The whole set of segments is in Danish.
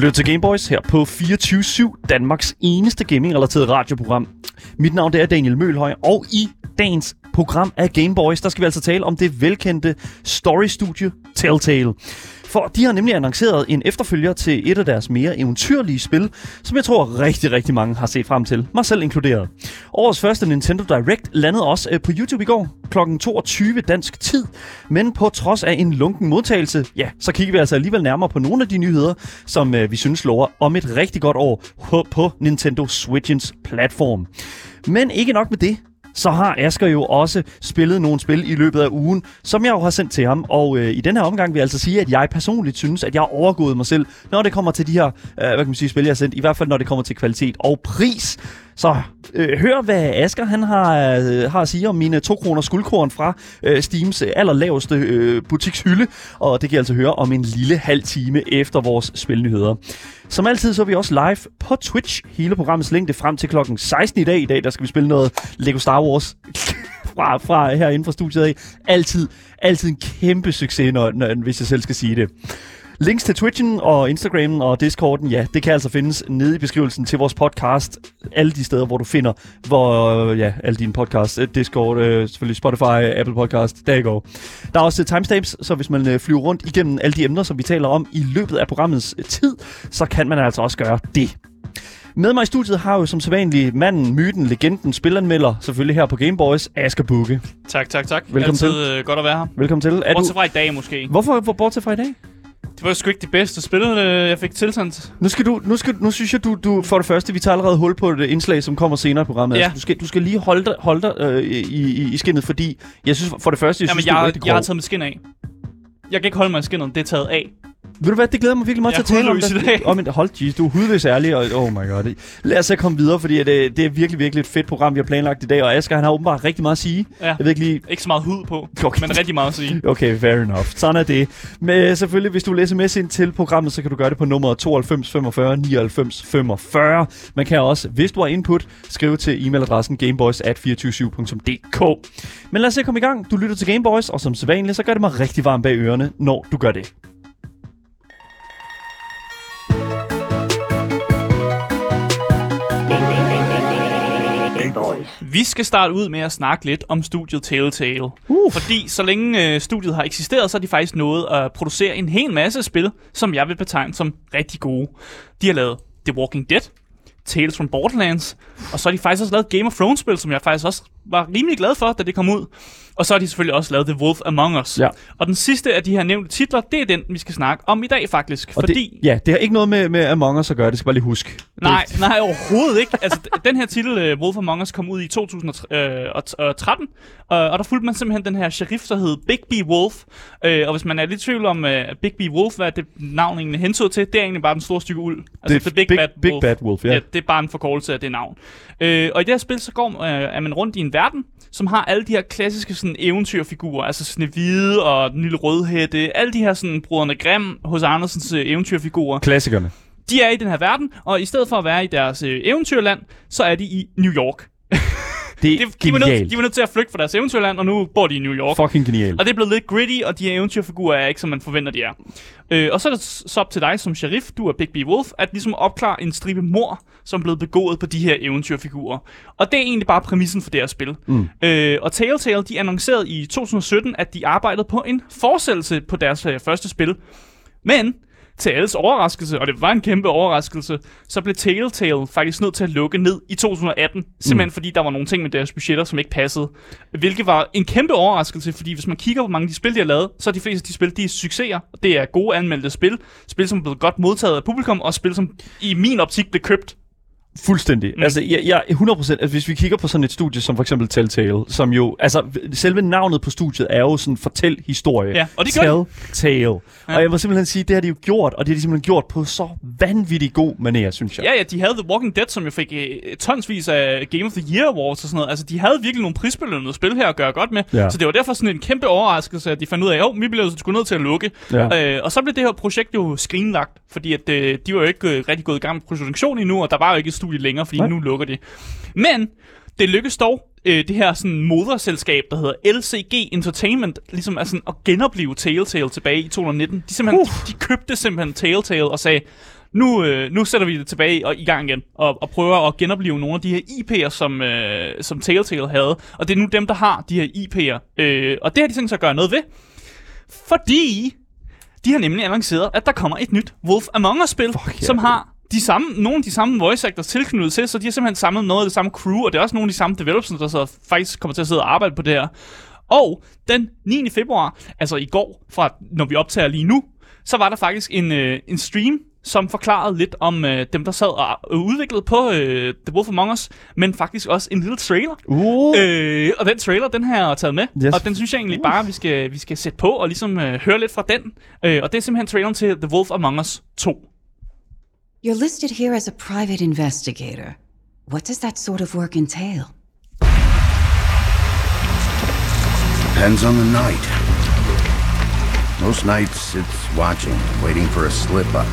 lytter til Gameboys her på 24-7, Danmarks eneste gaming-relateret radioprogram. Mit navn det er Daniel Mølhøj, og i dagens program af Gameboys, der skal vi altså tale om det velkendte story-studie Telltale. For de har nemlig annonceret en efterfølger til et af deres mere eventyrlige spil, som jeg tror rigtig, rigtig mange har set frem til, mig selv inkluderet. Årets første Nintendo Direct landede også øh, på YouTube i går, kl. 22 dansk tid. Men på trods af en lunken modtagelse, ja, så kigger vi altså alligevel nærmere på nogle af de nyheder, som øh, vi synes lover om et rigtig godt år på, på Nintendo Switch'ens platform. Men ikke nok med det, så har Asker jo også spillet nogle spil i løbet af ugen, som jeg jo har sendt til ham. Og øh, i den her omgang vil jeg altså sige, at jeg personligt synes, at jeg har overgået mig selv, når det kommer til de her, øh, hvad kan man sige, spil, jeg har sendt. I hvert fald, når det kommer til kvalitet og pris. Så øh, hør, hvad Asker han har, øh, har at sige om mine 2 kroner skuldkorn fra øh, Steams øh, allerlaveste øh, butikshylde. Og det kan I altså høre om en lille halv time efter vores spilnyheder. Som altid så er vi også live på Twitch. Hele programmets længde frem til klokken 16 i dag. I dag der skal vi spille noget Lego Star Wars fra, fra herinde fra studiet af. Altid, altid en kæmpe succes, når, når, hvis jeg selv skal sige det. Links til Twitchen og Instagramen og Discorden, ja, det kan altså findes nede i beskrivelsen til vores podcast. Alle de steder, hvor du finder, hvor, ja, alle dine podcasts, øh, Discord, øh, selvfølgelig Spotify, Apple Podcast, der go. Der er også timestamps, så hvis man øh, flyver rundt igennem alle de emner, som vi taler om i løbet af programmets tid, så kan man altså også gøre det. Med mig i studiet har jo som sædvanlig manden, myten, legenden, spilanmelder, selvfølgelig her på Gameboys, Asger Bukke. Tak, tak, tak. Velkommen Altid, til. Godt at være her. Velkommen til. Er Bortset fra i dag måske. Hvorfor hvor, bortset fra i dag? Det var sgu ikke det bedste spil, øh, jeg fik tilsendt. Nu, skal du, nu, skal, nu synes jeg, du, du for det første, vi tager allerede hul på et indslag, som kommer senere i programmet. Ja. Altså, du, skal, du skal lige holde dig, holde dig øh, i, i, i skinnet, fordi jeg synes for det første, jeg Jamen, synes, du er jeg, rigtig jeg har taget mit skin af. Jeg kan ikke holde mig i skinnet, det er taget af. Ved du hvad, det glæder mig virkelig meget Jeg til at tale om det. Om en, hold, geez, du er hudløs ærlig, og oh my god. Lad os så komme videre, fordi det, det er virkelig, virkelig et fedt program, vi har planlagt i dag, og Asger, han har åbenbart rigtig meget at sige. Ja. Jeg ved ikke lige, Ikke så meget hud på, Okay. men rigtig meget at sige. Okay, fair enough. Sådan er det. Men selvfølgelig, hvis du vil sms ind til programmet, så kan du gøre det på nummer 92 45 99 45. Man kan også, hvis du har input, skrive til e-mailadressen gameboys at 247.dk. Men lad os se komme i gang. Du lytter til Gameboys, og som sædvanligt, så gør det mig rigtig varmt bag ørerne, når du gør det. Vi skal starte ud med at snakke lidt om studiet Telltale. Uh. Fordi så længe øh, studiet har eksisteret, så har de faktisk nået at producere en hel masse spil, som jeg vil betegne som rigtig gode. De har lavet The Walking Dead, Tales from Borderlands, og så har de faktisk også lavet Game of Thrones-spil, som jeg faktisk også var rimelig glad for, da det kom ud. Og så har de selvfølgelig også lavet The Wolf Among Us. Ja. Og den sidste af de her nævnte titler, det er den, vi skal snakke om i dag faktisk. Og fordi... det, ja, det har ikke noget med, med Among Us at gøre, det skal bare lige huske. Nej, nej, overhovedet ikke. Altså, den her titel, uh, Wolf Among Us, kom ud i 2013, uh, og der fulgte man simpelthen den her sheriff, der hed Big B Wolf. Uh, og hvis man er lidt i tvivl om uh, Big B Wolf, hvad det navn egentlig henså til, det er egentlig bare den store stykke uld. Altså, Det er Big- Big Bad Wolf, ja. ja. det er bare en forkortelse af det navn. Uh, og i det her spil, så går, uh, er man rundt i en verden, som har alle de her klassiske sådan, eventyrfigurer, altså Snevide og den lille rødhætte, alle de her sådan, brødrene Grimm hos Andersens uh, eventyrfigurer Klassikerne. De er i den her verden, og i stedet for at være i deres øh, eventyrland, så er de i New York. Det er De, de, var nødt, de var nødt til at flygte fra deres eventyrland, og nu bor de i New York. Fucking genialt. Og det er blevet lidt gritty, og de her eventyrfigurer er ikke, som man forventer, de er. Øh, og så er det så op til dig som sheriff, du er Big B Wolf, at ligesom opklare en stribe mor, som er blevet begået på de her eventyrfigurer. Og det er egentlig bare præmissen for det her spil. Mm. Øh, og Telltale, de annoncerede i 2017, at de arbejdede på en fortsættelse på deres øh, første spil. Men til alles overraskelse, og det var en kæmpe overraskelse, så blev Telltale faktisk nødt til at lukke ned i 2018, simpelthen mm. fordi der var nogle ting med deres budgetter, som ikke passede. Hvilket var en kæmpe overraskelse, fordi hvis man kigger på mange af de spil, de har lavet, så er de fleste af de spil, de er succeser. Det er gode anmeldte spil, spil, som er blevet godt modtaget af publikum, og spil, som i min optik blev købt. Fuldstændig. Mm. Altså, jeg, jeg 100%, altså, hvis vi kigger på sådan et studie som for eksempel Telltale, som jo, altså, selve navnet på studiet er jo sådan fortæl historie. Ja, og det gør Telltale. Ja. Og jeg må simpelthen sige, det har de jo gjort, og det har de simpelthen gjort på så vanvittig god manér, synes jeg. Ja, ja, de havde The Walking Dead, som jo fik øh, tonsvis af Game of the Year Awards og sådan noget. Altså, de havde virkelig nogle prisbelønnede spil her at gøre godt med. Ja. Så det var derfor sådan en kæmpe overraskelse, at de fandt ud af, at vi bliver sgu nødt til at lukke. Ja. Øh, og så blev det her projekt jo skrinlagt, fordi at, øh, de var jo ikke øh, rigtig gået i gang med produktion endnu, og der var jo ikke studie længere, fordi Nej. nu lukker de. Men det lykkedes dog øh, det her sådan moderselskab, der hedder LCG Entertainment, ligesom sådan at genopleve Telltale tilbage i 2019. De, simpelthen, Uh. de, de købte simpelthen Telltale og sagde, nu, øh, nu sætter vi det tilbage og i gang igen, og, og prøver at genopleve nogle af de her IP'er, som, øh, som Telltale havde. Og det er nu dem, der har de her IP'er. Øh, og det har de tænkt sig at gøre noget ved, fordi de har nemlig annonceret, at der kommer et nyt Wolf Among Us-spil, ja. som har de samme, nogle af de samme voice actors tilknyttet til, så de har simpelthen samlet noget af det samme crew, og det er også nogle af de samme developers, der så faktisk kommer til at sidde og arbejde på det her. Og den 9. februar, altså i går, fra når vi optager lige nu, så var der faktisk en, øh, en stream, som forklarede lidt om øh, dem, der sad og øh, udviklede på øh, The Wolf Among Us, men faktisk også en lille trailer. Uh. Øh, og den trailer, den har jeg taget med, Yes. og den synes jeg egentlig bare, vi skal, vi skal sætte på og ligesom øh, høre lidt fra den. Øh, og det er simpelthen traileren til The Wolf Among Us 2. You're listed here as a private investigator. What does that sort of work entail? Depends on the night. Most nights it's watching, waiting for a slip up.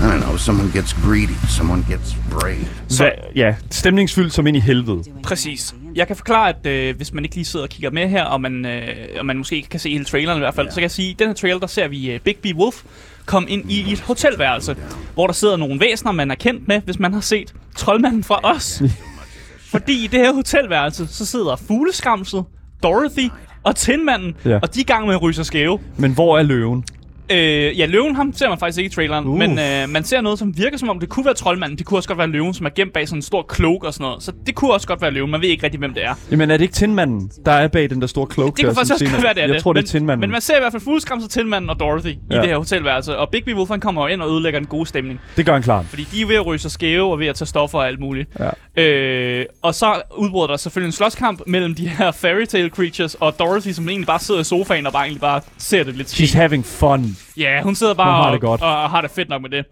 I don't know, someone gets greedy, someone gets brave. Hva, ja, stemningsfyldt som ind i helvede. Præcis. Jeg kan forklare, at øh, hvis man ikke lige sidder og kigger med her, og man, øh, og man måske ikke kan se hele traileren i hvert fald, ja. så kan jeg sige, at i den her trailer, der ser vi øh, Big B Wolf komme ind i et hotelværelse, hvor der sidder nogle væsener, man er kendt med, hvis man har set Troldmanden fra os. Fordi i det her hotelværelse, så sidder fugleskramset, Dorothy og Tindmanden, Ja. ja. og de er i gang med at ryge sig skæve. Men hvor er løven? Øh, ja, løven ham ser man faktisk ikke i traileren, Uh. men øh, man ser noget, som virker som om det kunne være troldmanden. Det kunne også godt være løven, som er gemt bag sådan en stor cloak og sådan noget. Så det kunne også godt være løven. Man ved ikke rigtig, hvem det er. Jamen er det ikke Tindmanden, der er bag den der store cloak Det kunne der, faktisk som også godt være, det er Jeg det. tror, det er men, Tindmanden. Men man ser i hvert fald fuldskramset Tindmanden og Dorothy ja. I det her hotelværelse. Og Big B Wolf, han kommer jo ind og ødelægger den gode stemning. Det gør han klart. Fordi de er ved at ryge sig skæve og ved at tage stoffer og alt muligt. Ja. Øh, og så udbryder der selvfølgelig en slåskamp mellem de her fairy tale creatures og Dorothy, som egentlig bare sidder i sofaen og bare egentlig bare ser det lidt She's having fun. Ja, hun sidder bare Hun har og, det godt. Og, og har det fedt nok med det.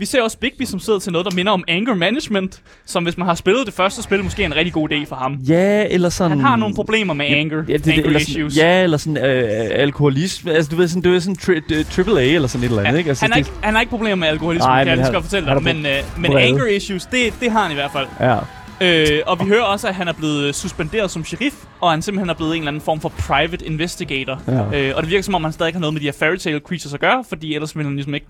Vi ser også Bigby, som sidder til noget, der minder om anger management, som hvis man har spillet det første spil, måske er en rigtig god idé for ham. Ja, eller sådan... Han har nogle problemer med anger, Ja, det, det, anger eller issues. sådan, ja, eller sådan øh, alkoholisme. Altså, du ved sådan, du ved sådan tri- triple A eller sådan et eller andet, Ja, ikke? Altså, han, har det, ikke, han har ikke problemer med alkoholisme, Nej, kan jeg lige godt fortælle dig. er Men, øh, men anger issues, det, det har han i hvert fald. Ja. Øh, og vi hører også, at han er blevet suspenderet som sheriff, og han simpelthen er blevet en eller anden form for private investigator. Ja. Øh, og det virker som om, han stadig har noget med de her fairy tale creatures at gøre, fordi ellers ville han ligesom ikke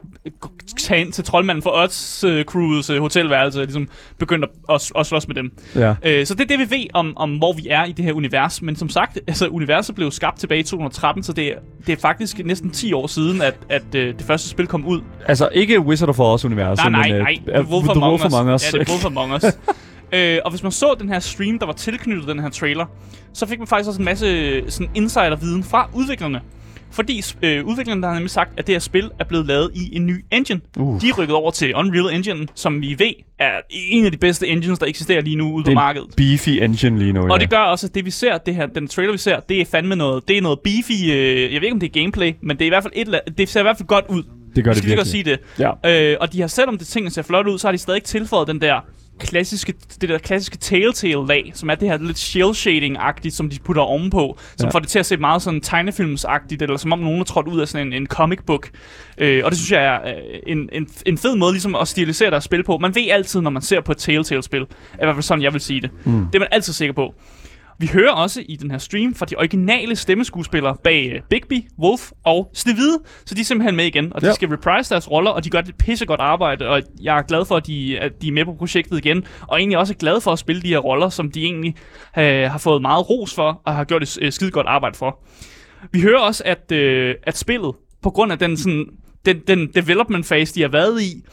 tage ind til troldmanden for Odds uh, Crews uh, hotelværelse og ligesom begynde at, at, at slås med dem. Ja. Øh, så det er det, vi ved om, om, hvor vi er i det her univers. Men som sagt, altså, universet blev skabt tilbage i 2013, så det er, det er faktisk næsten 10 år siden, at, at øh, det første spil kom ud. Altså, ikke Wizard of Oz-universet, Nej, nej, men... øh, nej. øh, Wolf. Among Us. Ja, det er Wolf Among Us. øh, og hvis man så den her stream, der var tilknyttet den her trailer, så fik man faktisk også en masse sådan insider-viden fra udviklerne. Fordi øh, udviklerne der har nemlig sagt, at det her spil er blevet lavet i en ny engine. Uh. De er rykket over til Unreal Engine, som vi ved er en af de bedste engines, der eksisterer lige nu ude på det markedet. beefy engine lige nu, ja. Og det gør også, at det vi ser, det her, den trailer vi ser, det er fandme noget, det er noget beefy, øh, jeg ved ikke om det er gameplay, men det er i hvert fald et, det ser i hvert fald godt ud. det gør det skal virkelig. sige det. Ja. Øh, og de har, selvom det tingene ser flot ud, så har de stadig ikke tilføjet den der klassiske, det der klassiske Telltale-lag, som er det her lidt shell shading-agtigt, som de putter ovenpå, som Ja. får det til at se meget sådan tegnefilmsagtigt, eller som om nogen er trådt ud af sådan en, en comic book. Øh, og det synes jeg er øh, en, en, en fed måde ligesom at stilisere deres spil på. Man ved altid, når man ser på et Telltale-spil, i hvert fald sådan, jeg vil sige det. Mm. Det er man altid sikker på. Vi hører også i den her stream fra de originale stemmeskuespillere bag uh, Bigby, Wolf og Snevide, så de er simpelthen med igen, og de Ja. skal reprise deres roller, og de gør et pissegodt arbejde, og jeg er glad for, at de, at de er med på projektet igen, og egentlig også glad for at spille de her roller, som de egentlig uh, har fået meget ros for, og har gjort et uh, skide godt arbejde for. Vi hører også, at, uh, at spillet, på grund af den, sådan, den, den development phase, de har været i,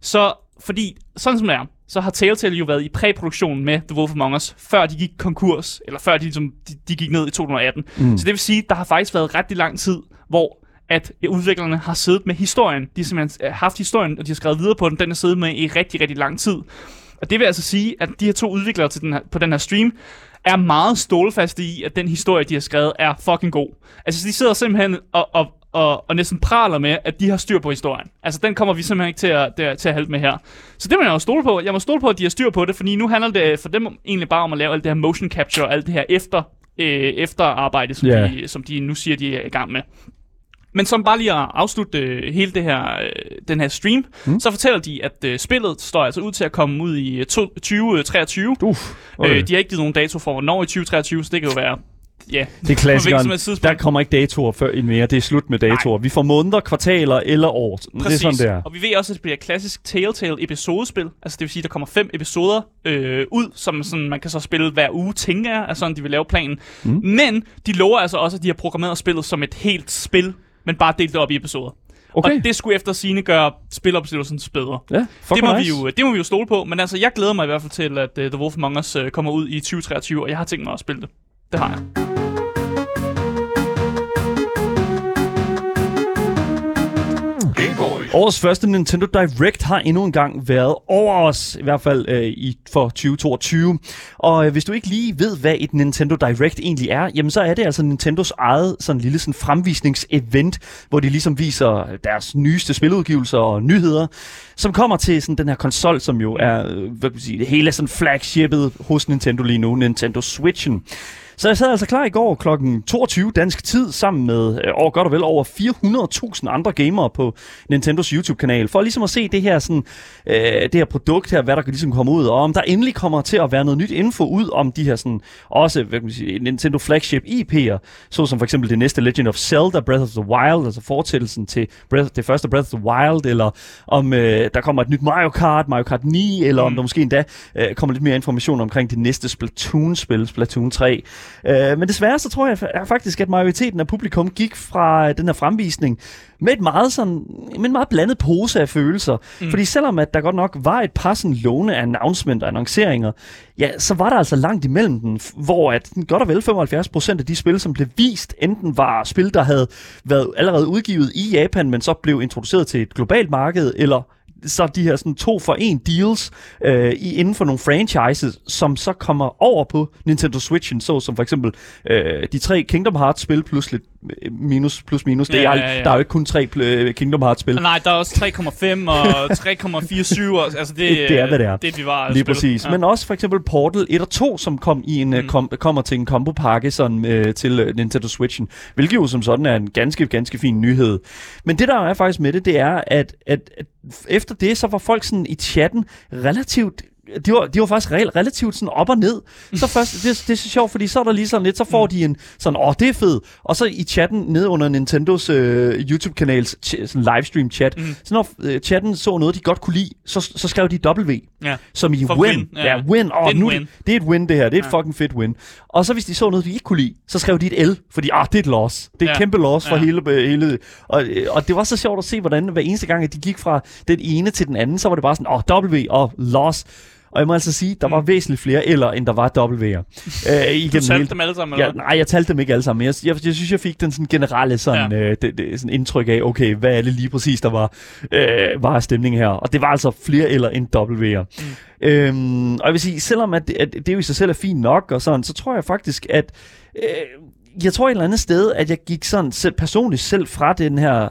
så fordi, sådan som det er, så har Telltale jo været i præproduktion med The Wolf Among Us, før de gik konkurs, eller før de, ligesom, de, de gik ned i 2018. Mm. Så det vil sige, der har faktisk været rigtig lang tid, hvor at udviklerne har siddet med historien. De har simpelthen øh, haft historien, og de har skrevet videre på den. Den er siddet med i rigtig, rigtig lang tid. Og det vil altså sige, at de her to udviklere til den her, på den her stream, er meget stålfaste i, at den historie, de har skrevet, er fucking god. Altså, de sidder simpelthen og, og, og, og næsten praler med, at de har styr på historien. Altså, den kommer vi simpelthen ikke til at, der, til at halte med her. Så det må jeg jo stole på. Jeg må stole på, at de har styr på det, fordi nu handler det for dem egentlig bare om at lave alt det her motion capture og alt det her efter, øh, efterarbejde, som, yeah. de, som de nu siger, de er i gang med. Men som bare lige at afslutte øh, hele det her, øh, den her stream, mm. så fortæller de, at øh, spillet står altså ud til at komme ud i øh, to, 2023. Uff, Okay. okay. Øh, de har ikke givet nogen dato for, hvornår i 2023, så det kan jo være... Ja, det er klassikeren. Der kommer ikke datoer før end mere. Det er slut med datoer. Vi får måneder, kvartaler eller år. Det er sådan, det er. Og vi ved også, at det bliver et klassisk Telltale episodespil. Altså det vil sige, at der kommer fem episoder øh, ud, som sådan, man kan så spille hver uge, tænker jeg, er sådan, de vil lave planen. Mm. Men de lover altså også, at de har programmeret spillet som et helt spil, men bare delt op i episoder. Okay. Og det skulle efter sine gøre spiloplevelsen bedre. Ja, det, må hvor vi nice. jo, det må vi jo stole på, men altså, jeg glæder mig i hvert fald til, at uh, The Wolf Among Us uh, kommer ud i 2023, og jeg har tænkt mig at spille det. Det har jeg. Årets første Nintendo Direct har endnu en gang været over os, i hvert fald øh, i, for 2022. Og øh, hvis du ikke lige ved, hvad et Nintendo Direct egentlig er, jamen så er det altså Nintendos eget sådan lille sådan fremvisningsevent, hvor de ligesom viser deres nyeste spiludgivelser og nyheder, som kommer til sådan den her konsol, som jo er øh, hvad kan man sige, det hele sådan flagshipet hos Nintendo lige nu, Nintendo Switchen. Så jeg sad altså klar i går kl. 22 dansk tid sammen med øh, over godt og vel over 400.000 andre gamere på Nintendos YouTube-kanal, for ligesom at se det her, sådan, øh, det her produkt her, hvad der kan ligesom komme ud, og om der endelig kommer til at være noget nyt info ud om de her sådan, også hvad kan man sige, Nintendo flagship IP'er, såsom for eksempel det næste Legend of Zelda Breath of the Wild, altså fortællelsen til Breath, det første Breath of the Wild, eller om øh, der kommer et nyt Mario Kart, Mario Kart 9, eller om der måske endda øh, kommer lidt mere information omkring det næste Splatoon-spil, Splatoon 3. Øh, men desværre så tror jeg fa- faktisk, at majoriteten af publikum gik fra øh, den her fremvisning med et meget sådan, med en meget blandet pose af følelser. Mm. Fordi selvom at der godt nok var et par sådan låne announcement og annonceringer, ja, så var der altså langt imellem den, hvor at godt og vel 75% af de spil, som blev vist, enten var spil, der havde været allerede udgivet i Japan, men så blev introduceret til et globalt marked, eller så de her sådan to for en deals øh, i, inden for nogle franchises, som så kommer over på Nintendo Switchen, så som for eksempel øh, de tre Kingdom Hearts spil plus lidt minus, plus minus. Det er, Ja, ja, ja. Der er jo ikke kun tre øh, Kingdom Hearts spil. Nej, der er også 3,5 og 3,47. og- Altså det, Det er, hvad det er. Det, vi var Lige præcis. Ja. Men også for eksempel Portal 1 og 2, som kom i en, mm. kom, kommer til en combo-pakke sådan, øh, til øh, Nintendo Switchen, hvilket jo som sådan er en ganske, ganske fin nyhed. Men det, der er faktisk med det, det er, at, at, at efter det, så var folk sådan i chatten relativt det var, de var faktisk reelt, relativt sådan op og ned. Så først, det, det er så sjovt, fordi så er der lige sådan lidt, så får de en sådan, åh, det er fedt. Og så i chatten ned under Nintendos øh, YouTube-kanals ch- sådan livestream chat, mm. så når øh, chatten så noget, de godt kunne lide, så, så skrev de W Ja. som i For win. win, ja. Ja, win. Det er Oh, en nu, win. Det, det er et win, det her. Det er et fucking fedt win. Og så hvis de så noget, de ikke kunne lide, så skrev de et L, fordi ah, det er et loss. Det er et Ja. kæmpe loss for Ja. hele... hele og, øh, og det var så sjovt at se, hvordan hver eneste gang, at de gik fra den ene til den anden, så var det bare sådan, åh, W og loss. Og jeg må altså sige, der var Mm. væsentligt flere eller end der var W'er. Øh, Du igennem talte hele- dem alle sammen, Ja, nej, jeg talte dem ikke alle sammen, men jeg, jeg, jeg synes, jeg fik den sådan generelle sådan, Ja. øh, det, det, sådan indtryk af, okay, hvad er det lige præcis, der var, øh, var stemningen her? Og det var altså flere eller end W'er. Mm. Øhm, og jeg vil sige, selvom at, det- at det jo i sig selv er fint nok og sådan, så tror jeg faktisk, at øh, jeg tror et eller andet sted, at jeg gik sådan selv, personligt selv fra den her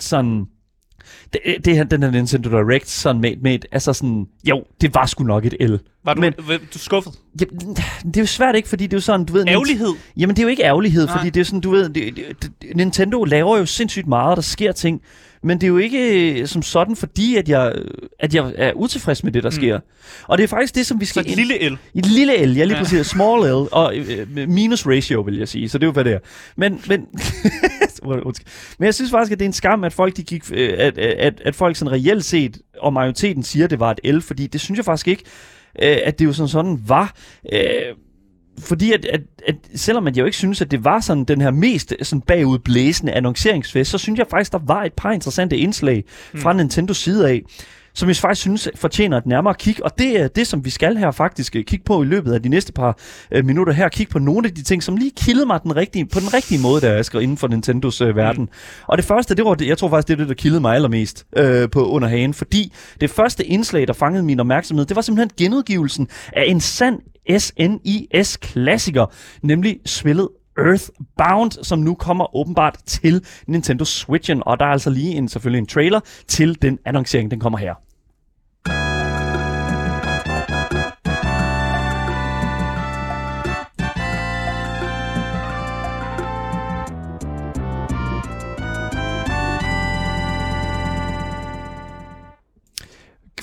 sådan det, det her, den her Nintendo Direct sådan med, med et, altså sådan, jo, det var sgu nok et L. Var du, Men- men, du skuffet? Ja, det er jo svært ikke, fordi det er jo sådan, du ved... Ærgerlighed? Jamen, det er jo ikke ærgerlighed, Nej. fordi det er sådan, du ved, det, det, Nintendo laver jo sindssygt meget, og der sker ting, men det er jo ikke øh, som sådan, fordi at jeg, at jeg er utilfreds med det, der sker. Og det er faktisk det, som vi Så skal... et lille L. Et lille L, ja lige Ja. præcis. Small L, og øh, minus ratio, vil jeg sige. Så det er jo, hvad det er. Men, men. men jeg synes faktisk, at det er en skam, at folk, de gik, øh, at, at, at folk sådan reelt set, og majoriteten siger, at det var et L, fordi det synes jeg faktisk ikke, øh, at det jo sådan, sådan var. Øh, fordi at, at, at selvom jeg jo ikke synes, at det var sådan den her mest sådan bagudblæsende annonceringsfest, så synes jeg faktisk, der var et par interessante indslag fra Nintendos side af, som jeg faktisk synes fortjener et nærmere kig. Og det er det, som vi skal her faktisk øh, kigge på i løbet af de næste par øh, minutter her. Kigge på nogle af de ting, som lige kildede mig den rigtige, på den rigtige måde, der er skrevet inden for Nintendos øh, verden. Og det første, det var det, jeg tror faktisk, det er det, der kildede mig allermest øh, på under hagen. Fordi det første indslag, der fangede min opmærksomhed, det var simpelthen genudgivelsen af en sand SNES-klassiker, nemlig spillet Earthbound, som nu kommer åbenbart til Nintendo Switchen, og der er altså lige en, selvfølgelig en trailer til den annoncering, den kommer her.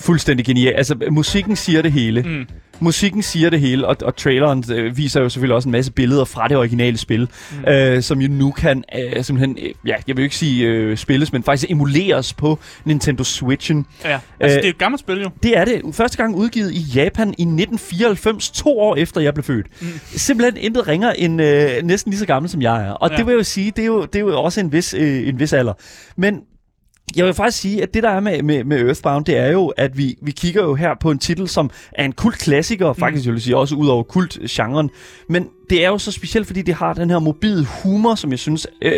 Fuldstændig genial. Altså, musikken siger det hele. Mm. Musikken siger det hele, og, og traileren øh, viser jo selvfølgelig også en masse billeder fra det originale spil, mm. øh, som jo nu kan øh, simpelthen, øh, ja, jeg vil ikke sige øh, spilles, men faktisk emuleres på Nintendo Switchen. Ja, altså Øh, det er et gammelt spil jo. Det er det. Første gang udgivet i Japan i 1994, to år efter jeg blev født. Mm. Simpelthen intet ringer end øh, næsten lige så gammel som jeg er. Og. Ja. det vil jeg jo sige, det er jo, det er jo også en vis, øh, en vis alder. Men jeg vil faktisk sige, at det der er med, med, med Earthbound, det er jo, at vi, vi kigger jo her på en titel, som er en kult klassiker, faktisk jeg vil sige også ud over kult-genren. Men det er jo så specielt, fordi det har den her mobile humor, som jeg synes øh,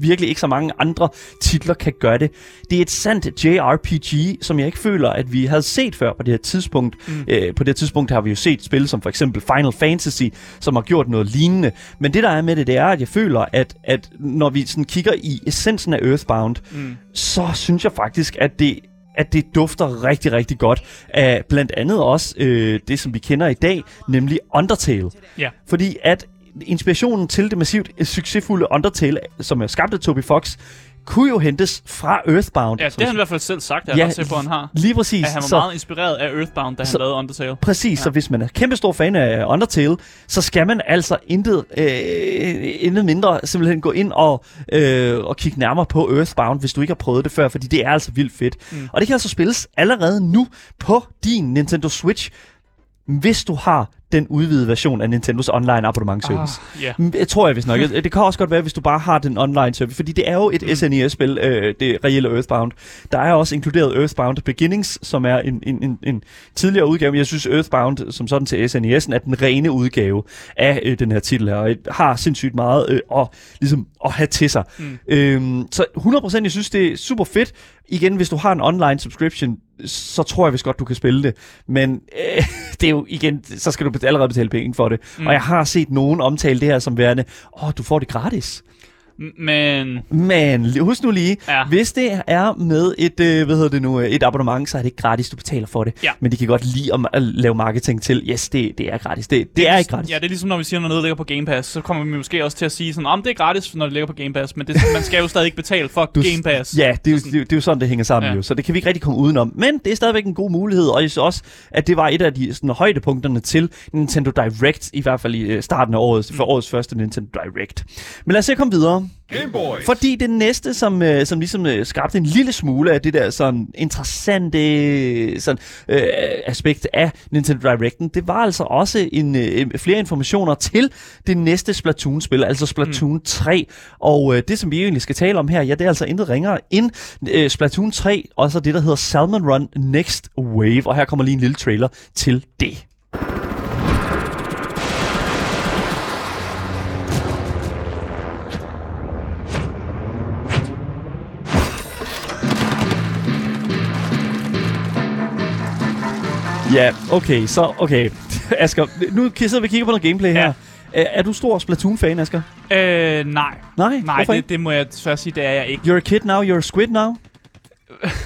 virkelig ikke så mange andre titler kan gøre det. Det er et sandt JRPG, som jeg ikke føler, at vi havde set før på det her tidspunkt. Mm. Øh, på det her tidspunkt har vi jo set spil som for eksempel Final Fantasy, som har gjort noget lignende. Men det der er med det, det er, at jeg føler, at, at når vi sådan kigger i essensen af Earthbound, mm. så synes jeg faktisk, at det at det dufter rigtig, rigtig godt af blandt andet også øh, det, som vi kender i dag, nemlig Undertale. Ja. Fordi at inspirationen til det massivt succesfulde Undertale, som er skabt af Toby Fox, kunne jo hentes fra Earthbound. Ja, det har han i hvert fald selv sagt, at Ja, ja, på, han har. Lige præcis. At han var så, meget inspireret af Earthbound, da han så- lavede Undertale. Præcis, ja. så hvis man er kæmpe stor fan af Undertale, så skal man altså intet, øh, intet mindre simpelthen gå ind og, øh, og kigge nærmere på Earthbound, hvis du ikke har prøvet det før, fordi det er altså vildt fedt. Mm. Og det kan altså spilles allerede nu på din Nintendo Switch, hvis du har den udvidede version af Nintendos online abonnement service. Ah, ja. Mm, Jeg tror jeg vist nok. Det kan også godt være, hvis du bare har den online service, fordi det er jo et mm. SNES-spil, øh, det reelle Earthbound. Der er også inkluderet Earthbound Beginnings, som er en, en, en, en tidligere udgave. Men jeg synes, Earthbound som sådan til SNES'en er den rene udgave af øh, den her titel her, og har sindssygt meget øh, at, ligesom, at have til sig. Mm. Øhm, så 100% jeg synes, det er super fedt. Igen, hvis du har en online subscription, så tror jeg vist godt, du kan spille det. Men øh, det er jo igen, så skal du allerede betale penge for det. Mm. Og jeg har set nogen omtale det her som værende, åh, du får det gratis. Men Men husk nu lige, ja. Hvis det er med et, øh, hvad hedder det nu, øh, et abonnement, så er det ikke gratis, du betaler for det. Ja. Men de kan godt lide at, at lave marketing til, yes, det, det er gratis. Det, det er ikke gratis. Ja, det er ligesom når vi siger, når noget ligger på Game Pass, så kommer vi måske også til at sige sådan, om det er gratis, når det ligger på Game Pass, men det, man skal jo stadig ikke betale for Du- Game Pass. Ja, det er, jo, det, det er jo sådan, det hænger sammen ja. Jo. Så det kan vi ikke rigtig komme udenom. Men det er stadigvæk en god mulighed, og jeg synes også, at det var et af de sådan, højdepunkterne til Nintendo Direct, i hvert fald i øh, starten af året, for årets første Nintendo Direct. Men lad os se at komme videre. Game Boy. Fordi det næste, som, øh, som ligesom øh, skabte en lille smule af det der sådan interessante sådan, øh, aspekt af Nintendo Directen, det var altså også en, øh, flere informationer til det næste Splatoon-spil, altså Splatoon mm. 3. Og øh, det, som vi egentlig skal tale om her, ja, det er altså intet ringere end øh, Splatoon 3, og så det, der hedder Salmon Run Next Wave. Og her kommer lige en lille trailer til det. Ja, okay, så okay. Asger, nu sidder vi og kigger på noget gameplay her. Ja. Er, er du stor Splatoon-fan, Asger? Øh, nej. Nej, Nej, hvorfor det, ikke? det må jeg desværre sige, det er jeg ikke. You're a kid now, you're a squid now?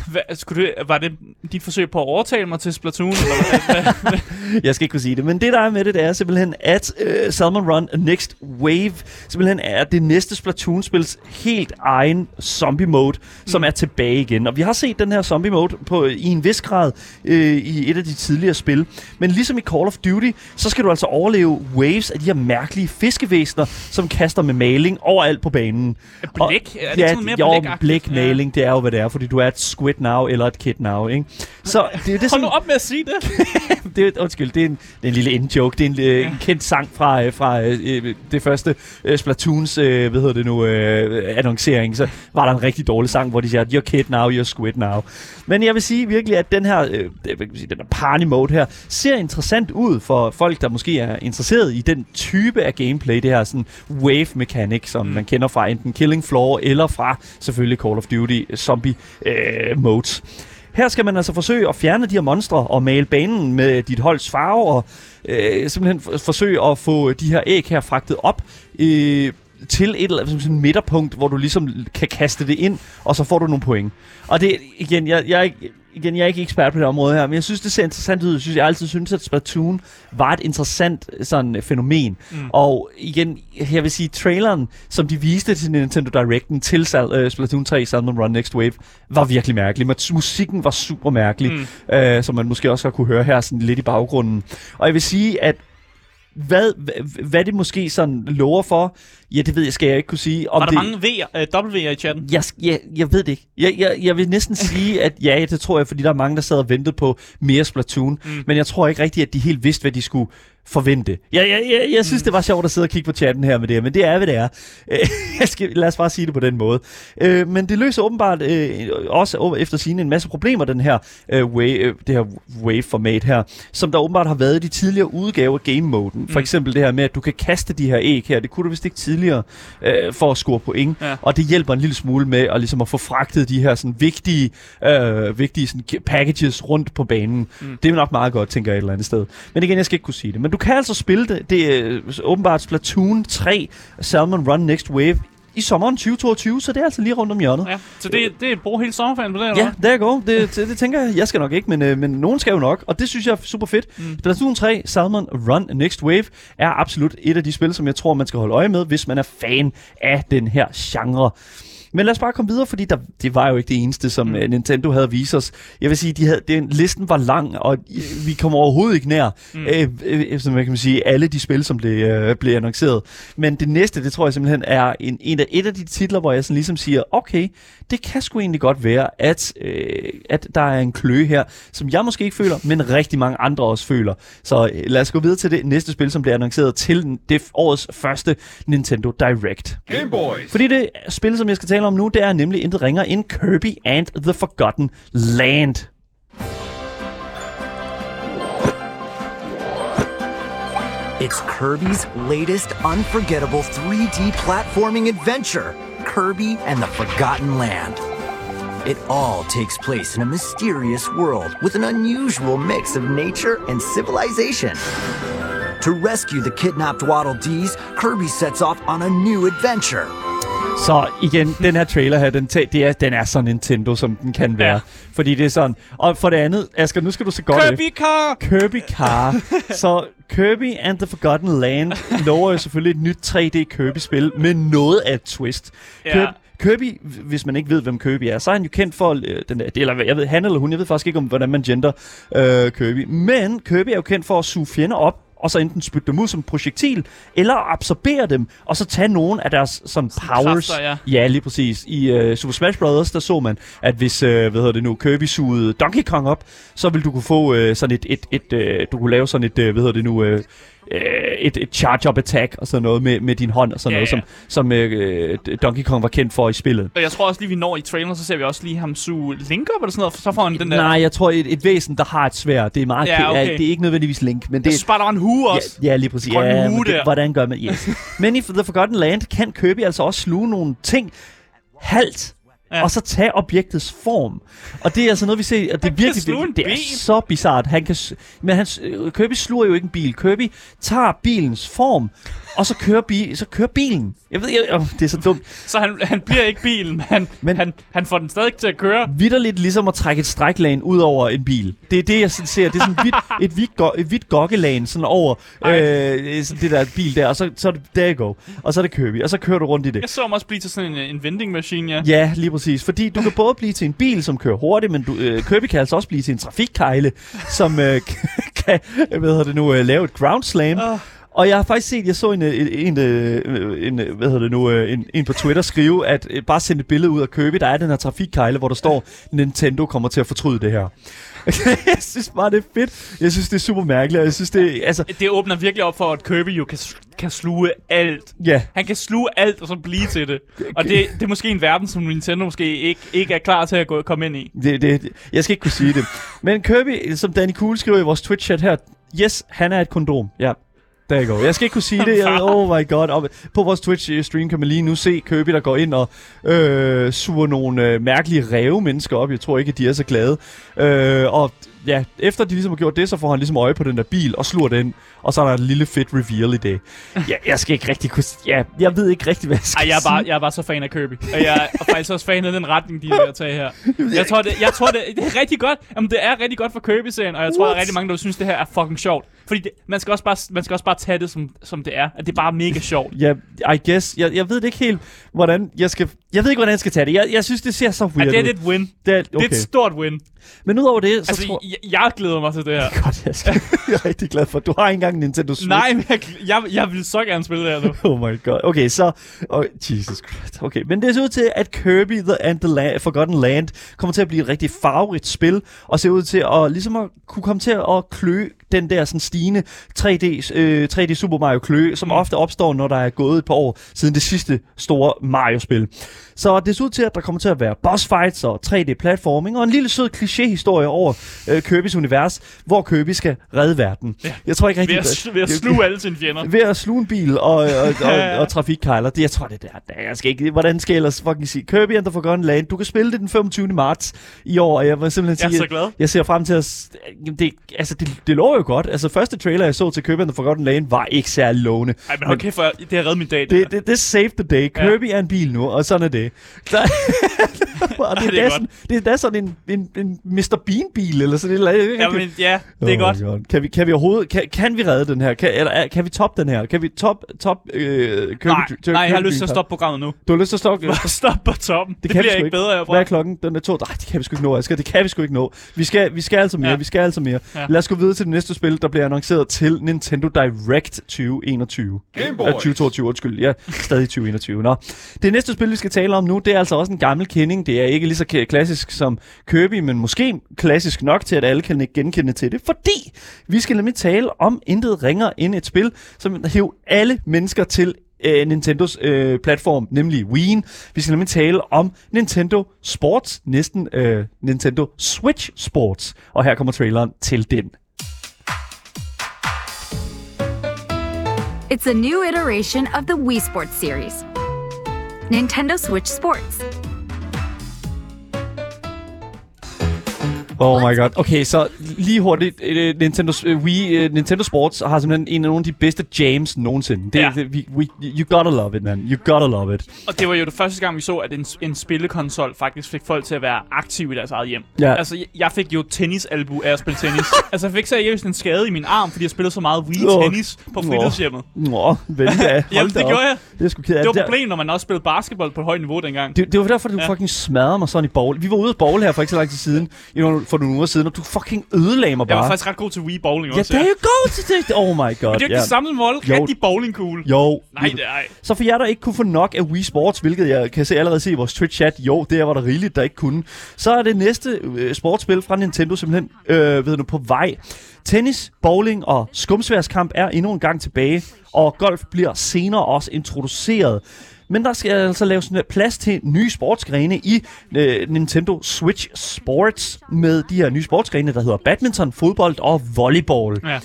Hvad, skulle du, var det dit forsøg på at overtale mig til Splatoon? Eller hvad? Jeg skal ikke kunne sige det, men det der er med det, det er simpelthen, at uh, Salmon Run Next Wave simpelthen er det næste Splatoon-spils helt egen zombie-mode, som er tilbage igen. Og vi har set den her zombie-mode på, i en vis grad uh, i et af de tidligere spil. Men ligesom i Call of Duty, så skal du altså overleve waves af de her mærkelige fiskevæsener, som kaster med maling overalt på banen. Blæk? Er det ja, sådan mere jo, blækagtigt? blækmaling, det er jo, hvad det er, fordi du er et squid now, eller et kid now, ikke? Så det er det, Hold som nu op med at sige det. det, er- undskyld, det er en, det er en lille in-joke. Det er en, øh, en kendt sang fra, øh, fra øh, det første øh, Splatoons, øh, hvad hedder det nu, øh, annoncering. Så var der en rigtig dårlig sang, hvor de siger, you're kid now, you're squid now. Men jeg vil sige virkelig, at den her, øh, man sige, den her party mode her, ser interessant ud for folk, der måske er interesseret i den type af gameplay, det her sådan wave mechanic, som mm. man kender fra enten Killing Floor, eller fra selvfølgelig Call of Duty zombie øh, Øh, modes. Her skal man altså forsøge at fjerne de her monstre og male banen med dit holds farve og øh, simpelthen forsøge at få de her æg her fragtet op øh, til et eller andet midterpunkt, hvor du ligesom kan kaste det ind, og så får du nogle point. Og det igen, jeg, jeg, igen, jeg er ikke ekspert på det område her, men jeg synes, det ser interessant ud. Jeg synes, jeg altid synes, at Splatoon var et interessant sådan øh, fænomen. Mm. Og igen, jeg vil sige, traileren, som de viste til Nintendo Directen til Sal- uh, Splatoon 3 Salmon Run Next Wave, var virkelig mærkelig. Men musikken var super mærkelig, mm. uh, som man måske også har kunne høre her sådan lidt i baggrunden. Og jeg vil sige, at hvad, hvad, hvad det måske sådan lover for, ja, det ved jeg, skal jeg ikke kunne sige. Om Var der det, mange V'er, øh, W'er i chatten? jeg, jeg, jeg ved det ikke. Jeg, jeg, jeg vil næsten sige, at ja, det tror jeg, fordi der er mange, der sad og ventede på mere Splatoon. Mm. Men jeg tror ikke rigtigt, at de helt vidste, hvad de skulle forvente. Jeg, jeg, jeg, jeg synes, det var sjovt at sidde og kigge på chatten her med det her, men det er, hvad det er. Jeg skal, lad os bare sige det på den måde. Øh, men det løser åbenbart øh, også efter sine en masse problemer, den her, øh, wave, øh, det her wave-format her, som der åbenbart har været i de tidligere udgaver af game-moden. For Mm. eksempel det her med, at du kan kaste de her æg her. Det kunne du vist ikke tidligere øh, for at score point. Ja. Og det hjælper en lille smule med at, ligesom at få fragtet de her sådan, vigtige, øh, vigtige sådan, packages rundt på banen. Mm. Det er nok meget godt, tænker jeg et eller andet sted. Men igen, jeg skal ikke kunne sige det. Men du kan altså spille det. Det er øh, åbenbart Splatoon 3 Salmon Run Next Wave i sommeren 2022, så det er altså lige rundt om hjørnet. Ja, så det, det bruger hele sommerferien på det, eller Ja, der går. Det, det, det tænker jeg. Jeg skal nok ikke, men, øh, men nogen skal jo nok. Og det synes jeg er super fedt. Mm. Splatoon 3, Salmon Run Next Wave, er absolut et af de spil, som jeg tror, man skal holde øje med, hvis man er fan af den her genre. Men lad os bare komme videre, fordi der, det var jo ikke det eneste, som mm. Nintendo havde vist os. Jeg vil sige, de havde, den, listen var lang, og øh, vi kom overhovedet ikke nær, mm. øh, øh, som man kan sige, alle de spil, som blev, øh, blev annonceret. Men det næste, det tror jeg simpelthen er en, en af, et af de titler, hvor jeg sådan ligesom siger, okay, det kan sgu egentlig godt være, at, øh, at der er en kløe her, som jeg måske ikke føler, men rigtig mange andre også føler. Så øh, lad os gå videre til det næste spil, som bliver annonceret til det årets første Nintendo Direct. Game Boys. Fordi det spil, som jeg skal tale om nu, det er nemlig intet ringer end Kirby and the Forgotten Land. It's Kirby's latest unforgettable 3D platforming adventure, Kirby and the Forgotten Land. It all takes place in a mysterious world with an unusual mix of nature and civilization. To rescue the kidnapped Waddle Dees, Kirby sets off on a new adventure. Så igen, den her trailer her, den, det er, den er så Nintendo, som den kan være. Ja. Fordi det er sådan. Og for det andet, Asger, nu skal du se godt efter. Kirby Car! Kirby Car. så Kirby and the Forgotten Land lover jo selvfølgelig et nyt 3D Kirby-spil med noget af et twist. Ja. Kirby, Kirby, hvis man ikke ved, hvem Kirby er, så er han jo kendt for, øh, den, der- eller jeg ved, han eller hun, jeg ved faktisk ikke, om hvordan man gender øh, Kirby. Men Kirby er jo kendt for at suge fjender op, og så enten spytte dem ud som projektil, eller absorbere dem, og så tage nogle af deres sådan, powers. kræfter, ja. Ja, lige præcis. I uh, Super Smash Bros. der så man, at hvis uh, hvad hedder det nu, Kirby sugede Donkey Kong op, så ville du kunne få uh, sådan et, et, et uh, du kunne lave sådan et, uh, hvad hedder det nu, uh, et, et charge-up attack og sådan noget med, med din hånd og sådan Ja, noget, ja. som, som uh, Donkey Kong var kendt for i spillet. Og jeg tror også lige, vi når i traileren, så ser vi også lige ham suge Link op eller sådan noget, så får han den der... Nej, jeg tror, et, et væsen, der har et svær, det er meget Ja, okay. ja, det er ikke nødvendigvis Link, men Jeg det der var en hue også. Ja, ja lige præcis. Grøn Ja, hue det, der. hvordan gør man? Yes. Men i The Forgotten Land kan Kirby altså også sluge nogle ting halvt, Ja. og så tage objektets form. Og det er altså noget, vi ser, og det er virkelig, en det er så bizart. Han kan, men han, øh, Kirby sluger jo ikke en bil. Kirby tager bilens form, og så kører, bi, så kører bilen. Jeg ved, jeg, åh, det er så dumt. Så han, han bliver ikke bilen, men, men Men- han, han får den stadig til at køre. Vitterligt ligesom at trække et stræklan ud over en bil. Det er det, jeg sådan ser. Det er sådan hvidt, et hvidt, go- et hvidt gokkelan sådan over øh, sådan det der bil der, og så, så er det, you go. Og så er det Kirby, og så kører du rundt i det. Jeg så ham også blive til sådan en, en vending machine, ja. Ja, lige præcis. Fordi du kan både blive til en bil, som kører hurtigt, men du, øh, Kirby kan altså også blive til en trafikkejle, som øh, kan hvad hedder det nu, øh, lave et ground slam. Åh. Og jeg har faktisk set, jeg så en, øh, en, øh, en, øh, hvad hedder det nu, øh, en, en på Twitter skrive, at øh, bare sende et billede ud af Kirby, der er den her trafikkejle, hvor der står, Nintendo kommer til at fortryde det her. jeg synes bare, det er fedt. Jeg synes, det er super mærkeligt, og jeg synes, det altså, Det åbner virkelig op for, at Kirby jo kan, kan sluge alt. ja. Han kan sluge alt og så blive til det. Og det, det er måske en verden, som Nintendo måske ikke, ikke er klar til at gå, komme ind i. Det, det, jeg skal ikke kunne sige det. Men Kirby, som Danny Cool skriver i vores Twitch-chat her, yes, han er et kondom. Ja, der går. Jeg skal ikke kunne sige det. Jeg, oh my god. Og på vores Twitch-stream kan man lige nu se Kirby, der går ind og øh, suger nogle øh, mærkelige ræve mennesker op. Jeg tror ikke, at de er så glade. Øh, og ja, efter de ligesom har gjort det, så får han ligesom øje på den der bil og slår den, og så er der et lille fedt reveal i det. Ja, jeg skal ikke rigtig kunne... Ja, jeg ved ikke rigtig, hvad jeg skal Ej, jeg er, bare, jeg er bare så fan af Kirby. Og jeg er faktisk også fan af den retning, de er ved at tage her. Jeg tror, det, jeg tror det, det er rigtig godt. Jamen, det er rigtig godt for Kirby-serien, og jeg tror, der er What? rigtig mange, der synes, det her er fucking sjovt. Fordi det, man, skal også bare, man skal også bare tage det, som, som det er. At det er bare mega sjovt. Ja, I guess. Jeg, jeg ved det ikke helt, hvordan jeg skal... Jeg ved ikke, hvordan jeg skal tage det. Jeg, jeg synes, det ser så Ja, weird det er ud. et win. Det er, Det er okay. et stort win. Men udover det, så Altså, tror jeg, jeg glæder mig til det her. Godt, jeg, skal, jeg er rigtig glad for, du har ikke engang en Nintendo Switch. Nej, men jeg, jeg, jeg vil så gerne spille det her nu. Oh my god. Okay, så... Oh, Jesus Christ. Okay, men det ser ud til, at Kirby The and the Land, Forgotten Land kommer til at blive et rigtig farverigt spil, og ser ud til at ligesom at kunne komme til at klø den der sådan stigende 3D, øh, 3D Super Mario klø, som ofte opstår, når der er gået et par år siden det sidste store Mario-spil. Så det ser ud til, at der kommer til at være boss fights og 3D-platforming, og en lille sød kliché-historie over øh, Kirby's univers, hvor Kirby skal redde verden. Ja. Jeg tror ikke Ved rigtig... at, ved at sluge alle sine fjender. Ved at sluge en bil og, og, og, og, og trafikkejler. Det, jeg tror, det er der, der. Jeg skal ikke, hvordan skal jeg ellers fucking sige? Kirby and the Forgotten Land. Du kan spille det den 25. marts i år, og jeg vil simpelthen Jeg er sige, så glad. jeg ser frem til at... Jamen, Det, altså, det, det lover jo godt. Altså, første trailer, jeg så til Kirby and the Forgotten Land, var ikke særlig lovende. Ej, men hold kæft, for, det har reddet min dag. Det, Det, det, det saved the day. Ja. Kirby er en bil nu, og sådan er det. Der, og det, Ej, er det er sådan, det er da sådan en, en, en Mr. Bean-bil, eller sådan et eller andet. ja, men, ja, det er Oh godt. God. Kan vi, kan vi overhovedet, kan, kan vi redde den her? Kan, eller, er- kan vi toppe den her? Kan vi top, top øh, Kirby, Nej, Kirby, nej, jeg har lyst til at stoppe programmet nu. Du har lyst til at stoppe? Bare stop på toppen. Det, det kan bliver ikke bedre herfra. Hvad er klokken? Den er to. Nej, det kan vi sgu ikke nå, Asger. Det kan vi sgu ikke nå. Vi skal, vi skal altså mere. Ja. Vi skal altså mere. Ja. Lad os gå videre til det næste spil, der bliver annonceret til Nintendo Direct 2021. Game Boy. Ja, 2022, undskyld. Ja, stadig 2021. Nå. Det næste spil, vi skal tale om nu, det er altså også en gammel kending. Det er ikke lige så klassisk som Kirby, men måske klassisk nok til, at alle kan genkende til det. Fordi vi skal nemlig tale om intet ringer end et spil, som hæver alle mennesker til øh, Nintendos øh, platform, nemlig Wii. Vi skal nemlig tale om Nintendo Sports, næsten øh, Nintendo Switch Sports. Og her kommer traileren til den. It's a new iteration of the Wii Sports series. Nintendo Switch Sports. Oh my god. Okay, så lige hurtigt. øh, Nintendo, øh, Wii, øh, Nintendo Sports har simpelthen en af nogle af de bedste jams nogensinde. Det, Ja. det, we, we, you gotta love it, man. You gotta love it. Og det var jo det første gang, vi så, at en, en spillekonsol faktisk fik folk til at være aktive i deres eget hjem. Ja. Altså, jeg, jeg fik jo tennisalbu af at spille tennis. altså, jeg fik seriøst en skade i min arm, fordi jeg spillede så meget. Wii-tennis på fritidshjemmet. Nå, vel da. Hold Jamen, da det op. gjorde jeg. Det er sgu ked. Det var et problem, når man også spillede basketball på et højt niveau dengang. Det, det var derfor, du ja. Ja. fucking smadrede mig sådan i bowl. Vi var ude at bowl her for ikke så lang tid siden, i nogle, for nogle uger siden, og du fucking ødelagde mig Jeg bare. var faktisk ret god til Wii bowling ja, også. there you go til det. Oh my god. Men det er jo ikke ja. det samme mål. Jo. Rigtig bowlingkugle. Jo. Nej, det er. Så for jer, der ikke kunne få nok af Wii Sports, hvilket jeg kan se allerede se i vores Twitch-chat, jo, det var der rigeligt, der ikke kunne, så er det næste øh, sportsspil fra Nintendo simpelthen øh, ved du, på vej. Tennis, bowling og skumsværskamp er endnu en gang tilbage, og golf bliver senere også introduceret. Men der skal altså laves sådan plads til nye sportsgrene i øh, Nintendo Switch Sports med de her nye sportsgrene, der hedder badminton, fodbold og volleyball. Ja,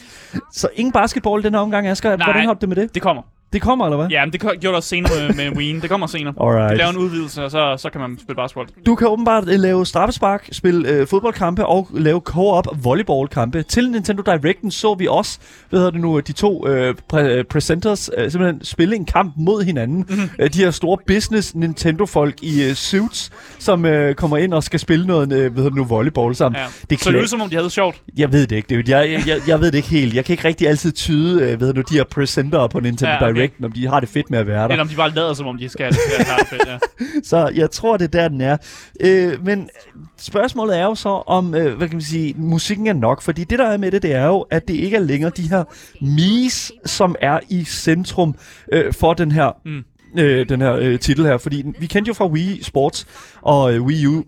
Så ingen basketball den her omgang, Asger. Nej. Hvordan har du det med det? det kommer. Det kommer, eller hvad? Ja, men det gjorde det også senere med, med Wii. Det kommer senere. Alright. Vi laver en udvidelse, og så, så kan man spille basketball. Du kan åbenbart øh, lave straffespark, spille øh, fodboldkampe og lave co-op volleyballkampe. Til Nintendo Directen så vi også, hvad hedder det nu, de to øh, præ- øh, presenters øh, simpelthen spille en kamp mod hinanden. Mhm. øh, de her store business Nintendo-folk i øh, suits, som øh, kommer ind og skal spille noget, øh, hvad hedder det nu, volleyball sammen. Ja. Det så det ud som om, de havde det sjovt. Jeg ved det ikke, det jeg, jeg, jeg, jeg ved det ikke helt. Jeg kan ikke rigtig altid tyde, øh, hvad hedder nu, de her presenter på Nintendo Ja, okay. Directen, om de har det fedt med at være der. Eller om de bare lader, som om de skal det. Ja, det fedt, ja. Så jeg tror, det er der, den er. Øh, men spørgsmålet er jo så, om øh, hvad kan man sige, musikken er nok. Fordi det, der er med det, det er jo, at det ikke er længere de her mis, som er i centrum øh, for den her, mm. øh, den her øh, titel her. Fordi vi kendte jo fra Wii Sports og øh, Wii U